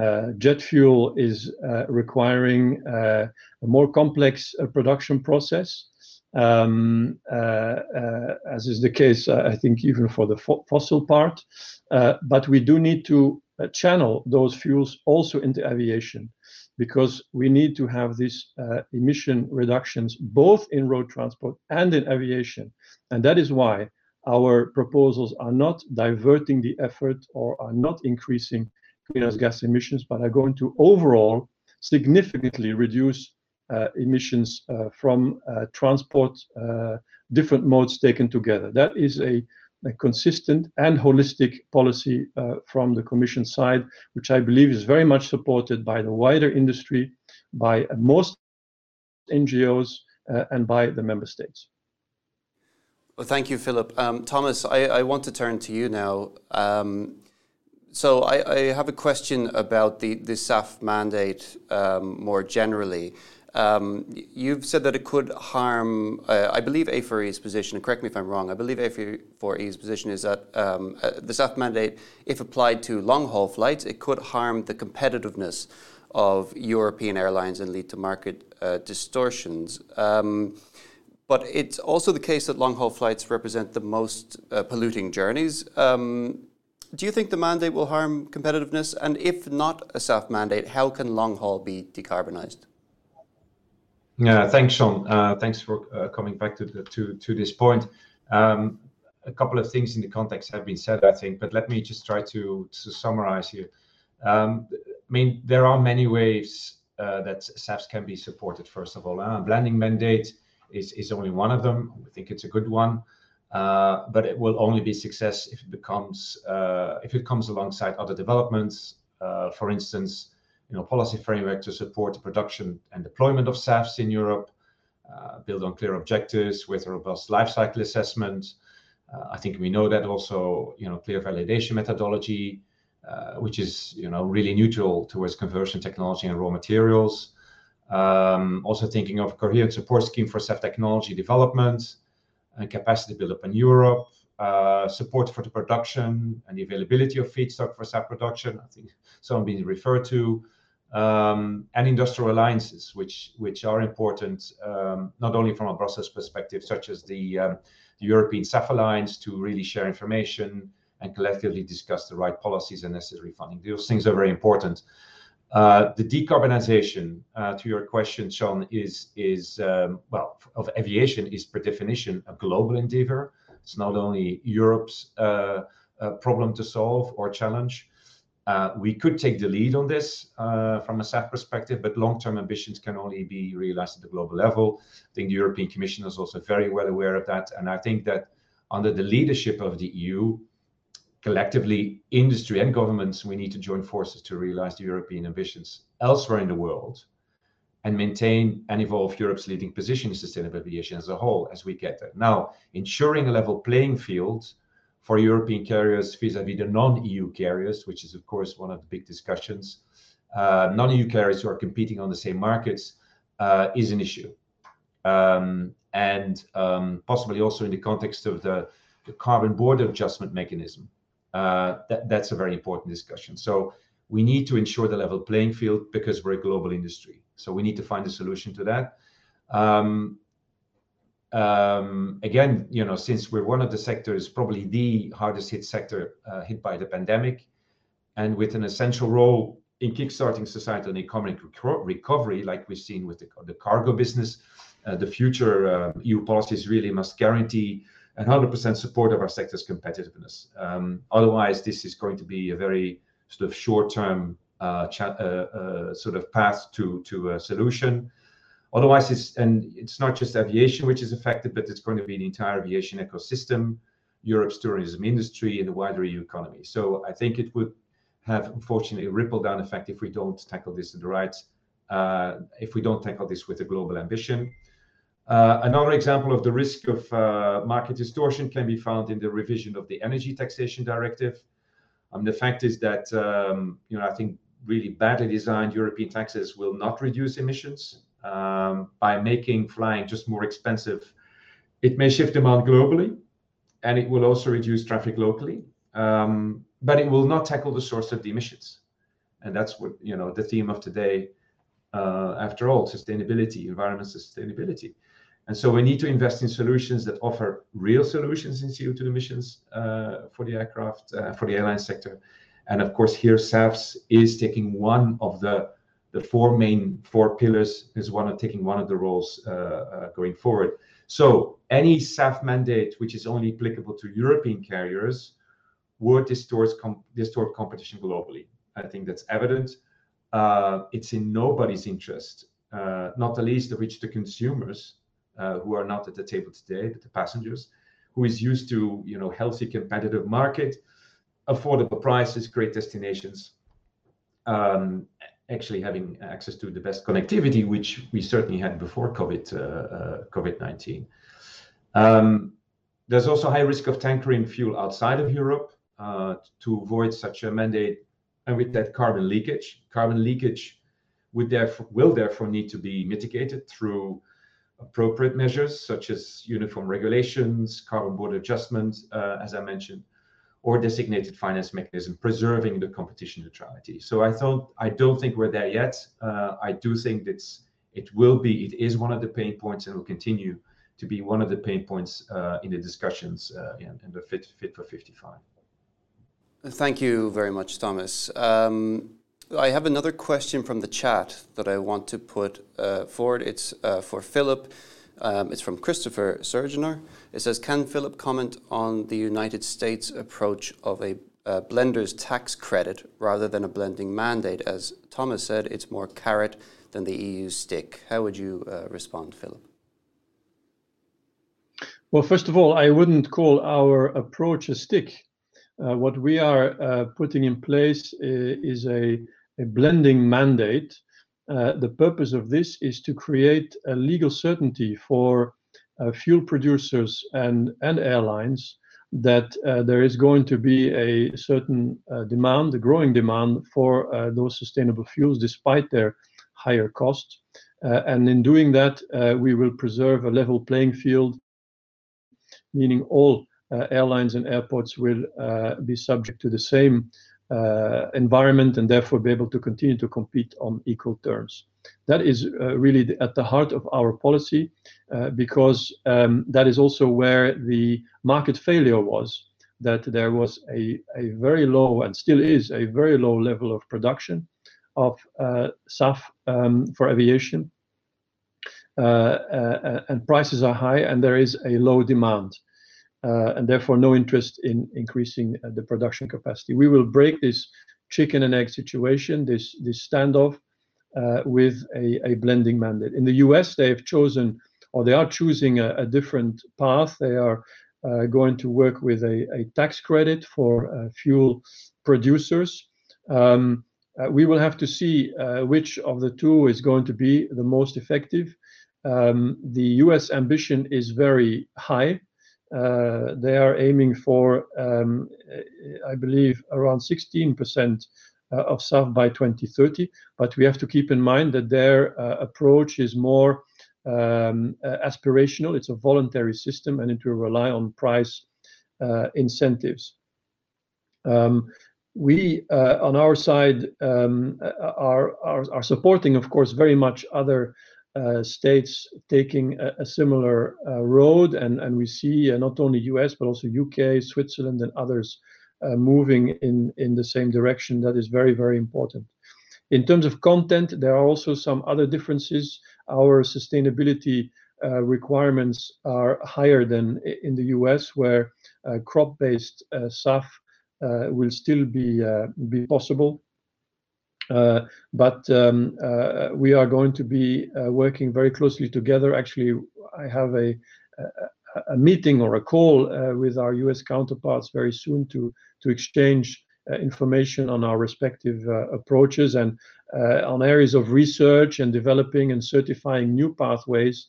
Uh, jet fuel is uh, requiring uh, a more complex production process, um, as is the case, I think, even for the fossil part. But we do need to channel those fuels also into aviation because we need to have these emission reductions both in road transport and in aviation. And that is why our proposals are not diverting the effort or are not increasing greenhouse gas emissions, but are going to overall significantly reduce uh, emissions uh, from uh, transport, different modes taken together. That is a consistent and holistic policy from the Commission side, which I believe is very much supported by the wider industry, by most NGOs, and by the member states. Well, thank you, Filip. Um, Thomas, I want to turn to you now. Um, So I have a question about the the SAF mandate um, more generally. Um, you've said that it could harm, uh, I believe A4E's position, correct me if I'm wrong, I believe A4E's position is that um, uh, the SAF mandate, if applied to long-haul flights, it could harm the competitiveness of European airlines and lead to market uh, distortions. But it's also the case that long-haul flights represent the most polluting journeys. Do you think the mandate will harm competitiveness? And if not a SAF mandate, how can long-haul be decarbonized? Yeah, thanks, Sean. Uh, thanks for uh, coming back to this point. Um, a couple of things in the context have been said, I think, but let me just try to summarize here. Um, I mean, there are many ways uh, that SAFs can be supported, first of all. A blending mandate is only one of them. I think it's a good one, Uh, but it will only be success if it becomes uh, if it comes alongside other developments. Uh, for instance, a policy framework to support the production and deployment of SAFs in Europe, build on clear objectives with a robust lifecycle assessment. I think we know that also you know, clear validation methodology, which is you know really neutral towards conversion technology and raw materials. Um, also thinking of a coherent support scheme for SAF technology development and capacity build-up in Europe, uh, support for the production and the availability of feedstock for SAF production, I think some being referred to, um, and industrial alliances, which which are important um, not only from a Brussels perspective, such as um, the European SAF Alliance, to really share information and collectively discuss the right policies and necessary funding. Those things are very important. Uh, the decarbonization, uh, to your question, Sean, is, um, well, of aviation is per definition a global endeavor. It's not only Europe's uh, problem to solve or challenge. We could take the lead on this from a SAF perspective, but long-term ambitions can only be realized at the global level. I think the European Commission is also very well aware of that. And I think that under the leadership of the EU, collectively, industry and governments, we need to join forces to realize the European ambitions elsewhere in the world and maintain and evolve Europe's leading position in sustainable aviation as a whole as we get there. Now, ensuring a level playing field for European carriers vis-à-vis the non-EU carriers, which is, of course, one of the big discussions, uh, non-EU carriers who are competing on the same markets uh, is an issue. Um, and um, possibly also in the context of the Carbon Border Adjustment Mechanism, Uh, that's a very important discussion. So we need to ensure the level playing field because we're a global industry. So we need to find a solution to that. Um, um, again, you know, since we're one of the sectors, probably the hardest hit sector uh, hit by the pandemic, and with an essential role in kickstarting societal and economic recovery, like we've seen with the cargo business, uh, the future um, EU policies really must guarantee 100% support of our sector's competitiveness. Um, otherwise, this is going to be a very sort of short-term uh, uh, uh, sort of path to a solution. Otherwise, and it's not just aviation which is affected, but it's going to be the entire aviation ecosystem, Europe's tourism industry, and the wider EU economy. So I think it would have, unfortunately, a ripple-down effect if we don't tackle this the right, if we don't tackle this with a global ambition. Uh, another example of the risk of uh, market distortion can be found in the revision of the Energy Taxation Directive. Um, the fact is that um, you know, I think really badly designed European taxes will not reduce emissions um, by making flying just more expensive. It may shift demand globally, and it will also reduce traffic locally. but it will not tackle the source of the emissions. And that's what, you know, the theme of today, uh, after all, sustainability, environmental sustainability. And so we need to invest in solutions that offer real solutions in CO2 emissions, uh, for the aircraft, uh, for the airline sector. And of course, here, SAF is taking one of the the four main four pillars, is one of taking one of the roles, uh, going forward. So any SAF mandate, which is only applicable to European carriers, would distort competition globally. I think that's evident. It's in nobody's interest, not the least of which the consumers, Uh, who are not at the table today, but the passengers, who is used to, you know, healthy, competitive market, affordable prices, great destinations, um, actually having access to the best connectivity, which we certainly had before COVID-19. Uh, uh, um, there's also high risk of tankering fuel outside of Europe, to avoid such a mandate, and with that, carbon leakage. Carbon leakage will therefore need to be mitigated through appropriate measures, such as uniform regulations, carbon border adjustments, uh, as I mentioned, or designated finance mechanism, preserving the competition neutrality. So I don't think we're there yet. Uh, I do think it will be, it is one of the pain points and will continue to be one of the pain points uh, in the discussions in the Fit for 55. Thank you very much, Thomas. Um, I have another question from the chat that I want to put uh, forward. It's uh, for Filip. Um, it's from Christopher Surgener. It says: "Can Filip comment on the United States approach of a uh, blender's tax credit rather than a blending mandate? As Thomas said, it's more carrot than the EU stick." How would you respond, Filip? Well, first of all, I wouldn't call our approach a stick. What we are putting in place is a blending mandate. Uh, the purpose of this is to create a legal certainty for uh, fuel producers and and airlines that uh, there is going to be a certain demand, a growing demand for those sustainable fuels, despite their higher cost. And in doing that, we will preserve a level playing field, meaning all airlines and airports will be subject to the same Uh, environment, and therefore be able to continue to compete on equal terms. That is uh, really at the heart of our policy, uh, because um, that is also where the market failure was, that there was a very low, and still is, a very low level of production of SAF um, for aviation. And prices are high, and there is a low demand, Uh, and therefore no interest in increasing uh, the production capacity. We will break this chicken and egg situation, this standoff, uh, with a blending mandate. In the U.S., they have chosen, or they are choosing a different path. They are going to work with a tax credit for fuel producers. Um, we will have to see which of the two is going to be the most effective. Um, the U.S. ambition is very high. Uh, they are aiming for, um, uh, I believe, around 16% uh, of SAF by 2030. But we have to keep in mind that their approach is more um, aspirational. It's a voluntary system, and it will rely on price incentives. Um, we, on our side, are supporting, of course, very much other Uh, states taking a similar uh, road. And we see uh, not only U.S., but also U.K., Switzerland, and others moving in in the same direction. That is very, very important. In terms of content, there are also some other differences. Our sustainability requirements are higher than in the U.S., where crop-based SAF will still be be possible. Uh, but um, uh, we are going to be uh, working very closely together. Actually, I have a meeting or a call with our U.S. counterparts very soon to exchange information on our respective approaches. And on areas of research and developing and certifying new pathways,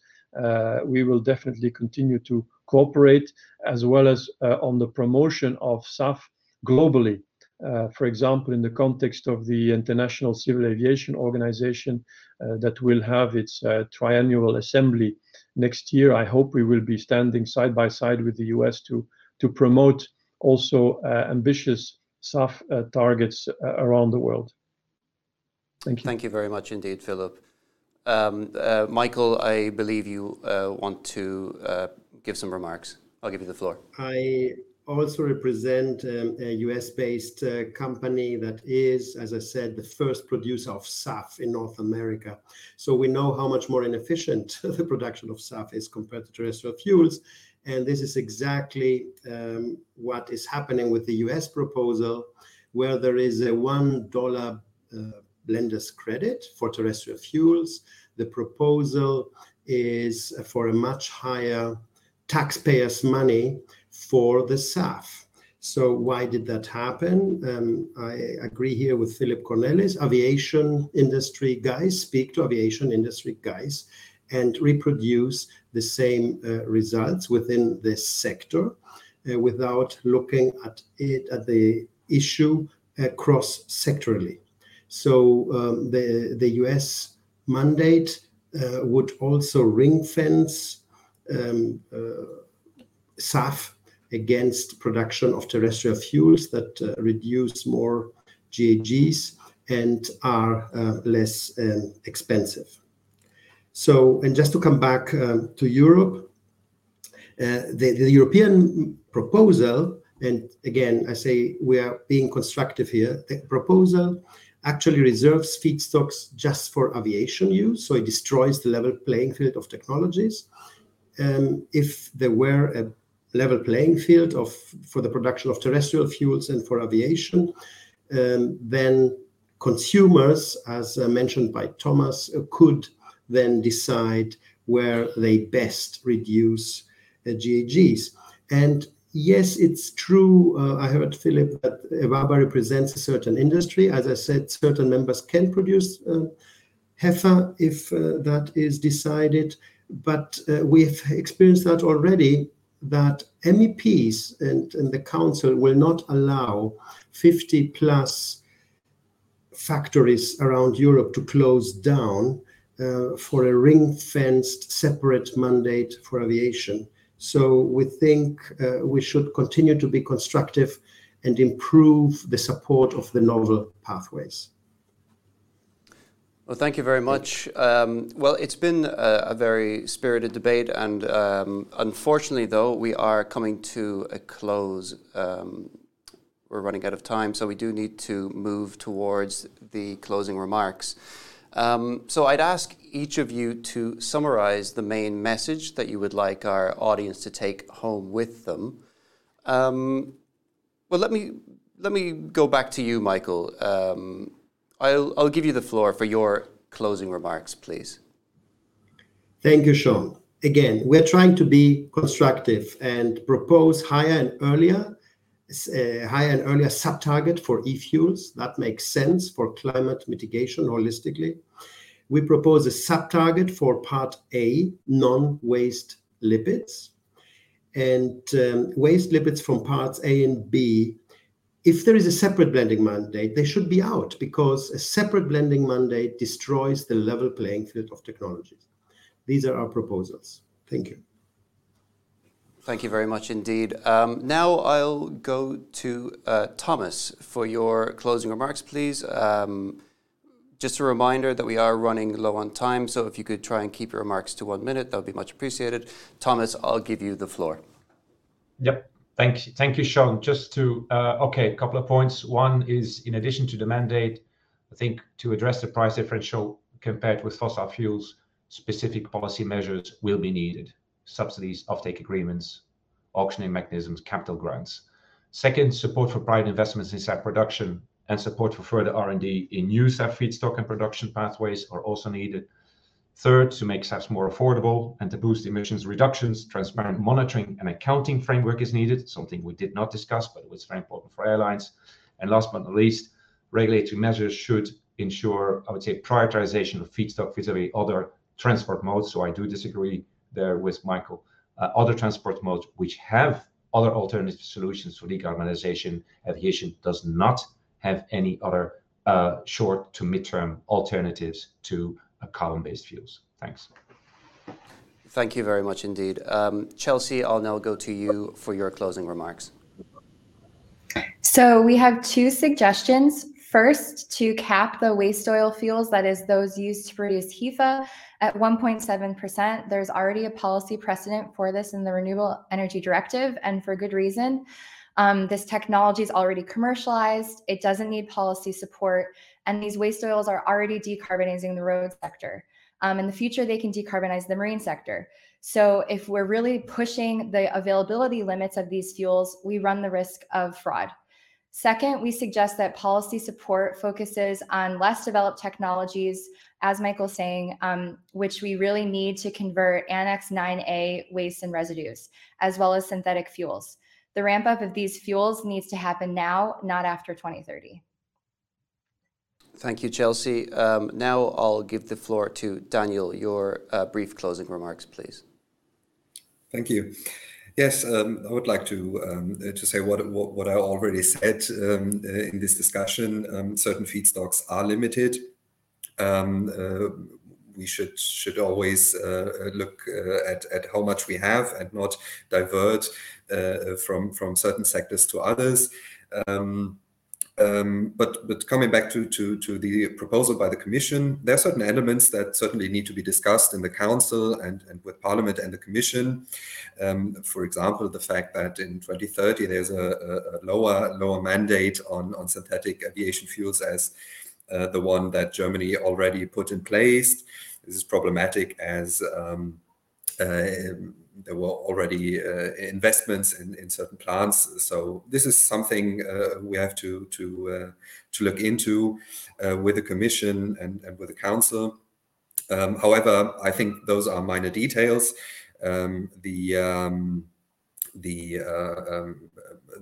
we will definitely continue to cooperate, as well as on the promotion of SAF globally. Uh, for example, in the context of the International Civil Aviation Organization uh, that will have its uh, triennial assembly next year, I hope we will be standing side by side with the U.S. to to promote also ambitious SAF targets around the world. Thank you. Thank you very much indeed, Filip. Um, Michael, I believe you want to give some remarks. I'll give you the floor. I also represent um, a U.S.-based uh, company that is, as I said, the first producer of SAF in North America. So we know how much more inefficient the production of SAF is compared to terrestrial fuels. And this is exactly um, what is happening with the U.S. proposal, where there is a $1 uh, blenders credit for terrestrial fuels. The proposal is for a much higher taxpayers' money for the SAF. So why did that happen? Um, I agree here with Filip Cornelis. Aviation industry guys speak to aviation industry guys and reproduce the same uh, results within this sector uh, without looking at it at the issue uh, cross-sectorally. So um, the the U.S. mandate would also ring-fence um, SAF against production of terrestrial fuels that uh, reduce more GHGs and are uh, less um, expensive. So, and just to come back um, to Europe, uh, the European proposal, and again, I say we are being constructive here, the proposal actually reserves feedstocks just for aviation use, so it destroys the level playing field of technologies. Um, if there were a level playing field for the production of terrestrial fuels and for aviation, um, then consumers, as uh, mentioned by Thomas, uh, could then decide where they best reduce uh, GHGs. And yes, it's true, I heard Filip that EWABA represents a certain industry. As I said, certain members can produce HEFA if that is decided. But We've experienced that already, that MEPs and the council will not allow 50+ factories around Europe to close down uh, for a ring-fenced separate mandate for aviation. So we think uh, we should continue to be constructive and improve the support of the novel pathways. Well, thank you very much. Um, well, it's been a very spirited debate, and um, unfortunately, though, we are coming to a close. Um, we're running out of time, so we do need to move towards the closing remarks. So, I'd ask each of you to summarize the main message that you would like our audience to take home with them. Well, let me go back to you, Michael. I'll give you the floor for your closing remarks, please. Thank you, Sean. Again, we're trying to be constructive and propose higher and earlier uh, higher and earlier sub-target for e-fuels. That makes sense for climate mitigation holistically. We propose a sub-target for Part A, non-waste lipids. And waste lipids from Parts A and B, if there is a separate blending mandate, they should be out because a separate blending mandate destroys the level playing field of technologies. These are our proposals. Thank you. Thank you very much indeed. Um, now I'll go to uh, Thomas for your closing remarks, please. Um, just a reminder that we are running low on time, so if you could try and keep your remarks to one minute, that would be much appreciated. Thomas, I'll give you the floor. Yep. Thank you, Sean. Just to, uh, okay, a couple of points. One is, in addition to the mandate, I think to address the price differential compared with fossil fuels, specific policy measures will be needed. Subsidies, offtake agreements, auctioning mechanisms, capital grants. Second, support for private investments in SAF production and support for further R&D in new SAF feedstock and production pathways are also needed. Third, to make SAFs more affordable and to boost emissions reductions, transparent monitoring and accounting framework is needed, something we did not discuss, but it was very important for airlines. And last but not least, regulatory measures should ensure, I would say, prioritization of feedstock vis-à-vis other transport modes. So I do disagree there with Michael. Uh, other transport modes which have other alternative solutions for decarbonization. Aviation does not have any other uh, short to midterm alternatives to carbon-based fuels. Thanks. Thank you very much indeed. Chelsea, I'll now go to you for your closing remarks. So we have two suggestions. First, to cap the waste oil fuels, that is those used to produce HEFA, at 1.7%. There's already a policy precedent for this in the Renewable Energy Directive, and for good reason. Um, this technology is already commercialized. It doesn't need policy support. And these waste oils are already decarbonizing the road sector. Um, in the future, they can decarbonize the marine sector. So if we're really pushing the availability limits of these fuels, we run the risk of fraud. Second, we suggest that policy support focuses on less developed technologies, as Michael's saying, um, which we really need to convert Annex 9A waste and residues, as well as synthetic fuels. The ramp up of these fuels needs to happen now, not after 2030. Thank you, Chelsea. Um, now I'll give the floor to Daniel. Your uh, brief closing remarks, please. Thank you. Yes, um, I would like to um, uh, to say what, what, what I already said um, uh, in this discussion. Um, certain feedstocks are limited. Um, uh, we should should always uh, look uh, at at how much we have and not divert uh, from from certain sectors to others. Um, um, but but coming back to, to to the proposal by the Commission, there are certain elements that certainly need to be discussed in the Council and, and with Parliament and the Commission. Um, for example, the fact that in 2030 there's a, a, lower lower mandate on on synthetic aviation fuels as uh, the one that Germany already put in place. This is problematic as um, uh, there were already uh, investments in, in certain plants. So this is something uh, we have to to uh, to look into with the Commission and, and with the Council. Um, however, I think those are minor details. Um, the um, the, uh, um,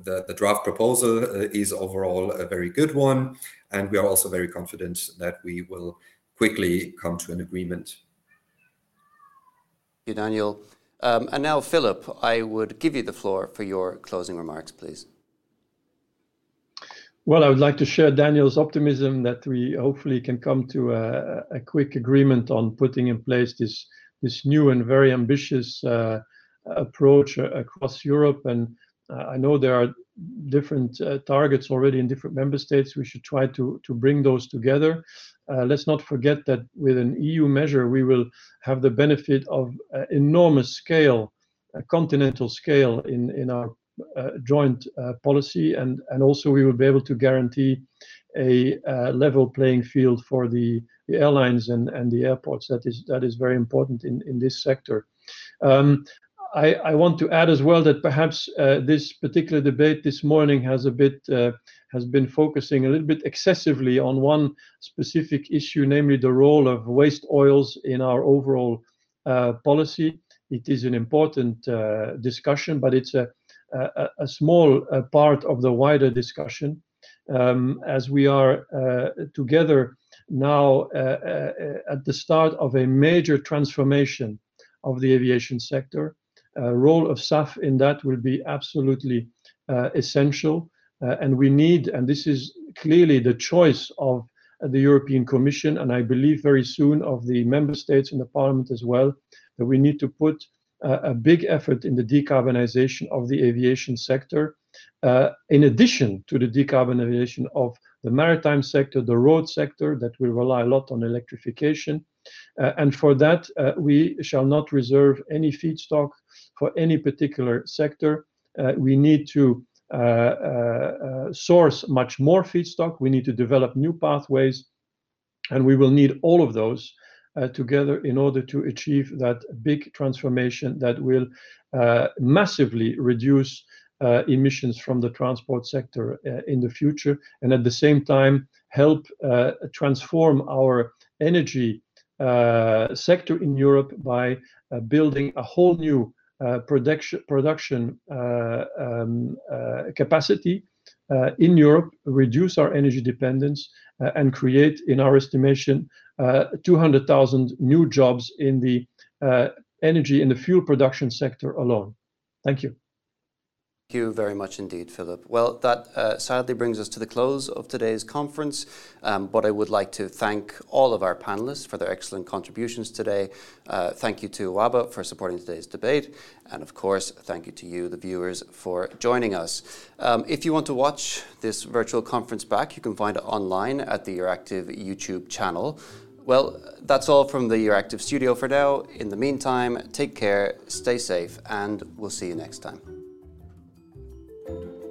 the, the draft proposal is overall a very good one, and we are also very confident that we will quickly come to an agreement. Thank you, Daniel. Um, and now, Filip, I would give you the floor for your closing remarks, please. Well, I would like to share Daniel's optimism that we hopefully can come to a, quick agreement on putting in place this new and very ambitious uh, approach across Europe. And uh, I know there are different uh, targets already in different member states. We should try to bring those together. Uh, let's not forget that with an EU measure, we will have the benefit of uh, enormous scale, a continental scale in, in our uh, joint uh, policy, and, and also we will be able to guarantee a uh, level playing field for the, the airlines and, and the airports. That is that is very important in, in this sector. Um, I, I, want to add as well that perhaps uh, this particular debate this morning has a bit uh, has been focusing a little bit excessively on one specific issue, namely the role of waste oils in our overall uh, policy. It is an important uh, discussion, but it's a, a, a small uh, part of the wider discussion. Um, as we are uh, together now at the start of a major transformation of the aviation sector, uh, role of SAF in that will be absolutely uh, essential. Uh, and we need, and this is clearly the choice of the European Commission, and I believe very soon of the member states and the Parliament as well, that we need to put uh, a big effort in the decarbonization of the aviation sector, uh, in addition to the decarbonization of the maritime sector, the road sector that will rely a lot on electrification. Uh, and for that, we shall not reserve any feedstock for any particular sector. Uh, we need to uh, uh, source much more feedstock. We need to develop new pathways, and we will need all of those together in order to achieve that big transformation that will massively reduce uh, emissions from the transport sector uh, in the future, and at the same time help uh, transform our energy sector in Europe by building a whole new uh, production production uh, um, uh, capacity in Europe, reduce our energy dependence, and create, in our estimation, 200,000 new jobs in the energy and the fuel production sector alone. Thank you. You very much indeed, Filip. Well, that uh, sadly brings us to the close of today's conference, um, but I would like to thank all of our panelists for their excellent contributions today. Uh, thank you to EWABA for supporting today's debate, and of course, thank you to you, the viewers, for joining us. Um, if you want to watch this virtual conference back, you can find it online at the Euractiv YouTube channel. Well, that's all from the Euractiv studio for now. In the meantime, take care, stay safe, and we'll see you next time. Thank you.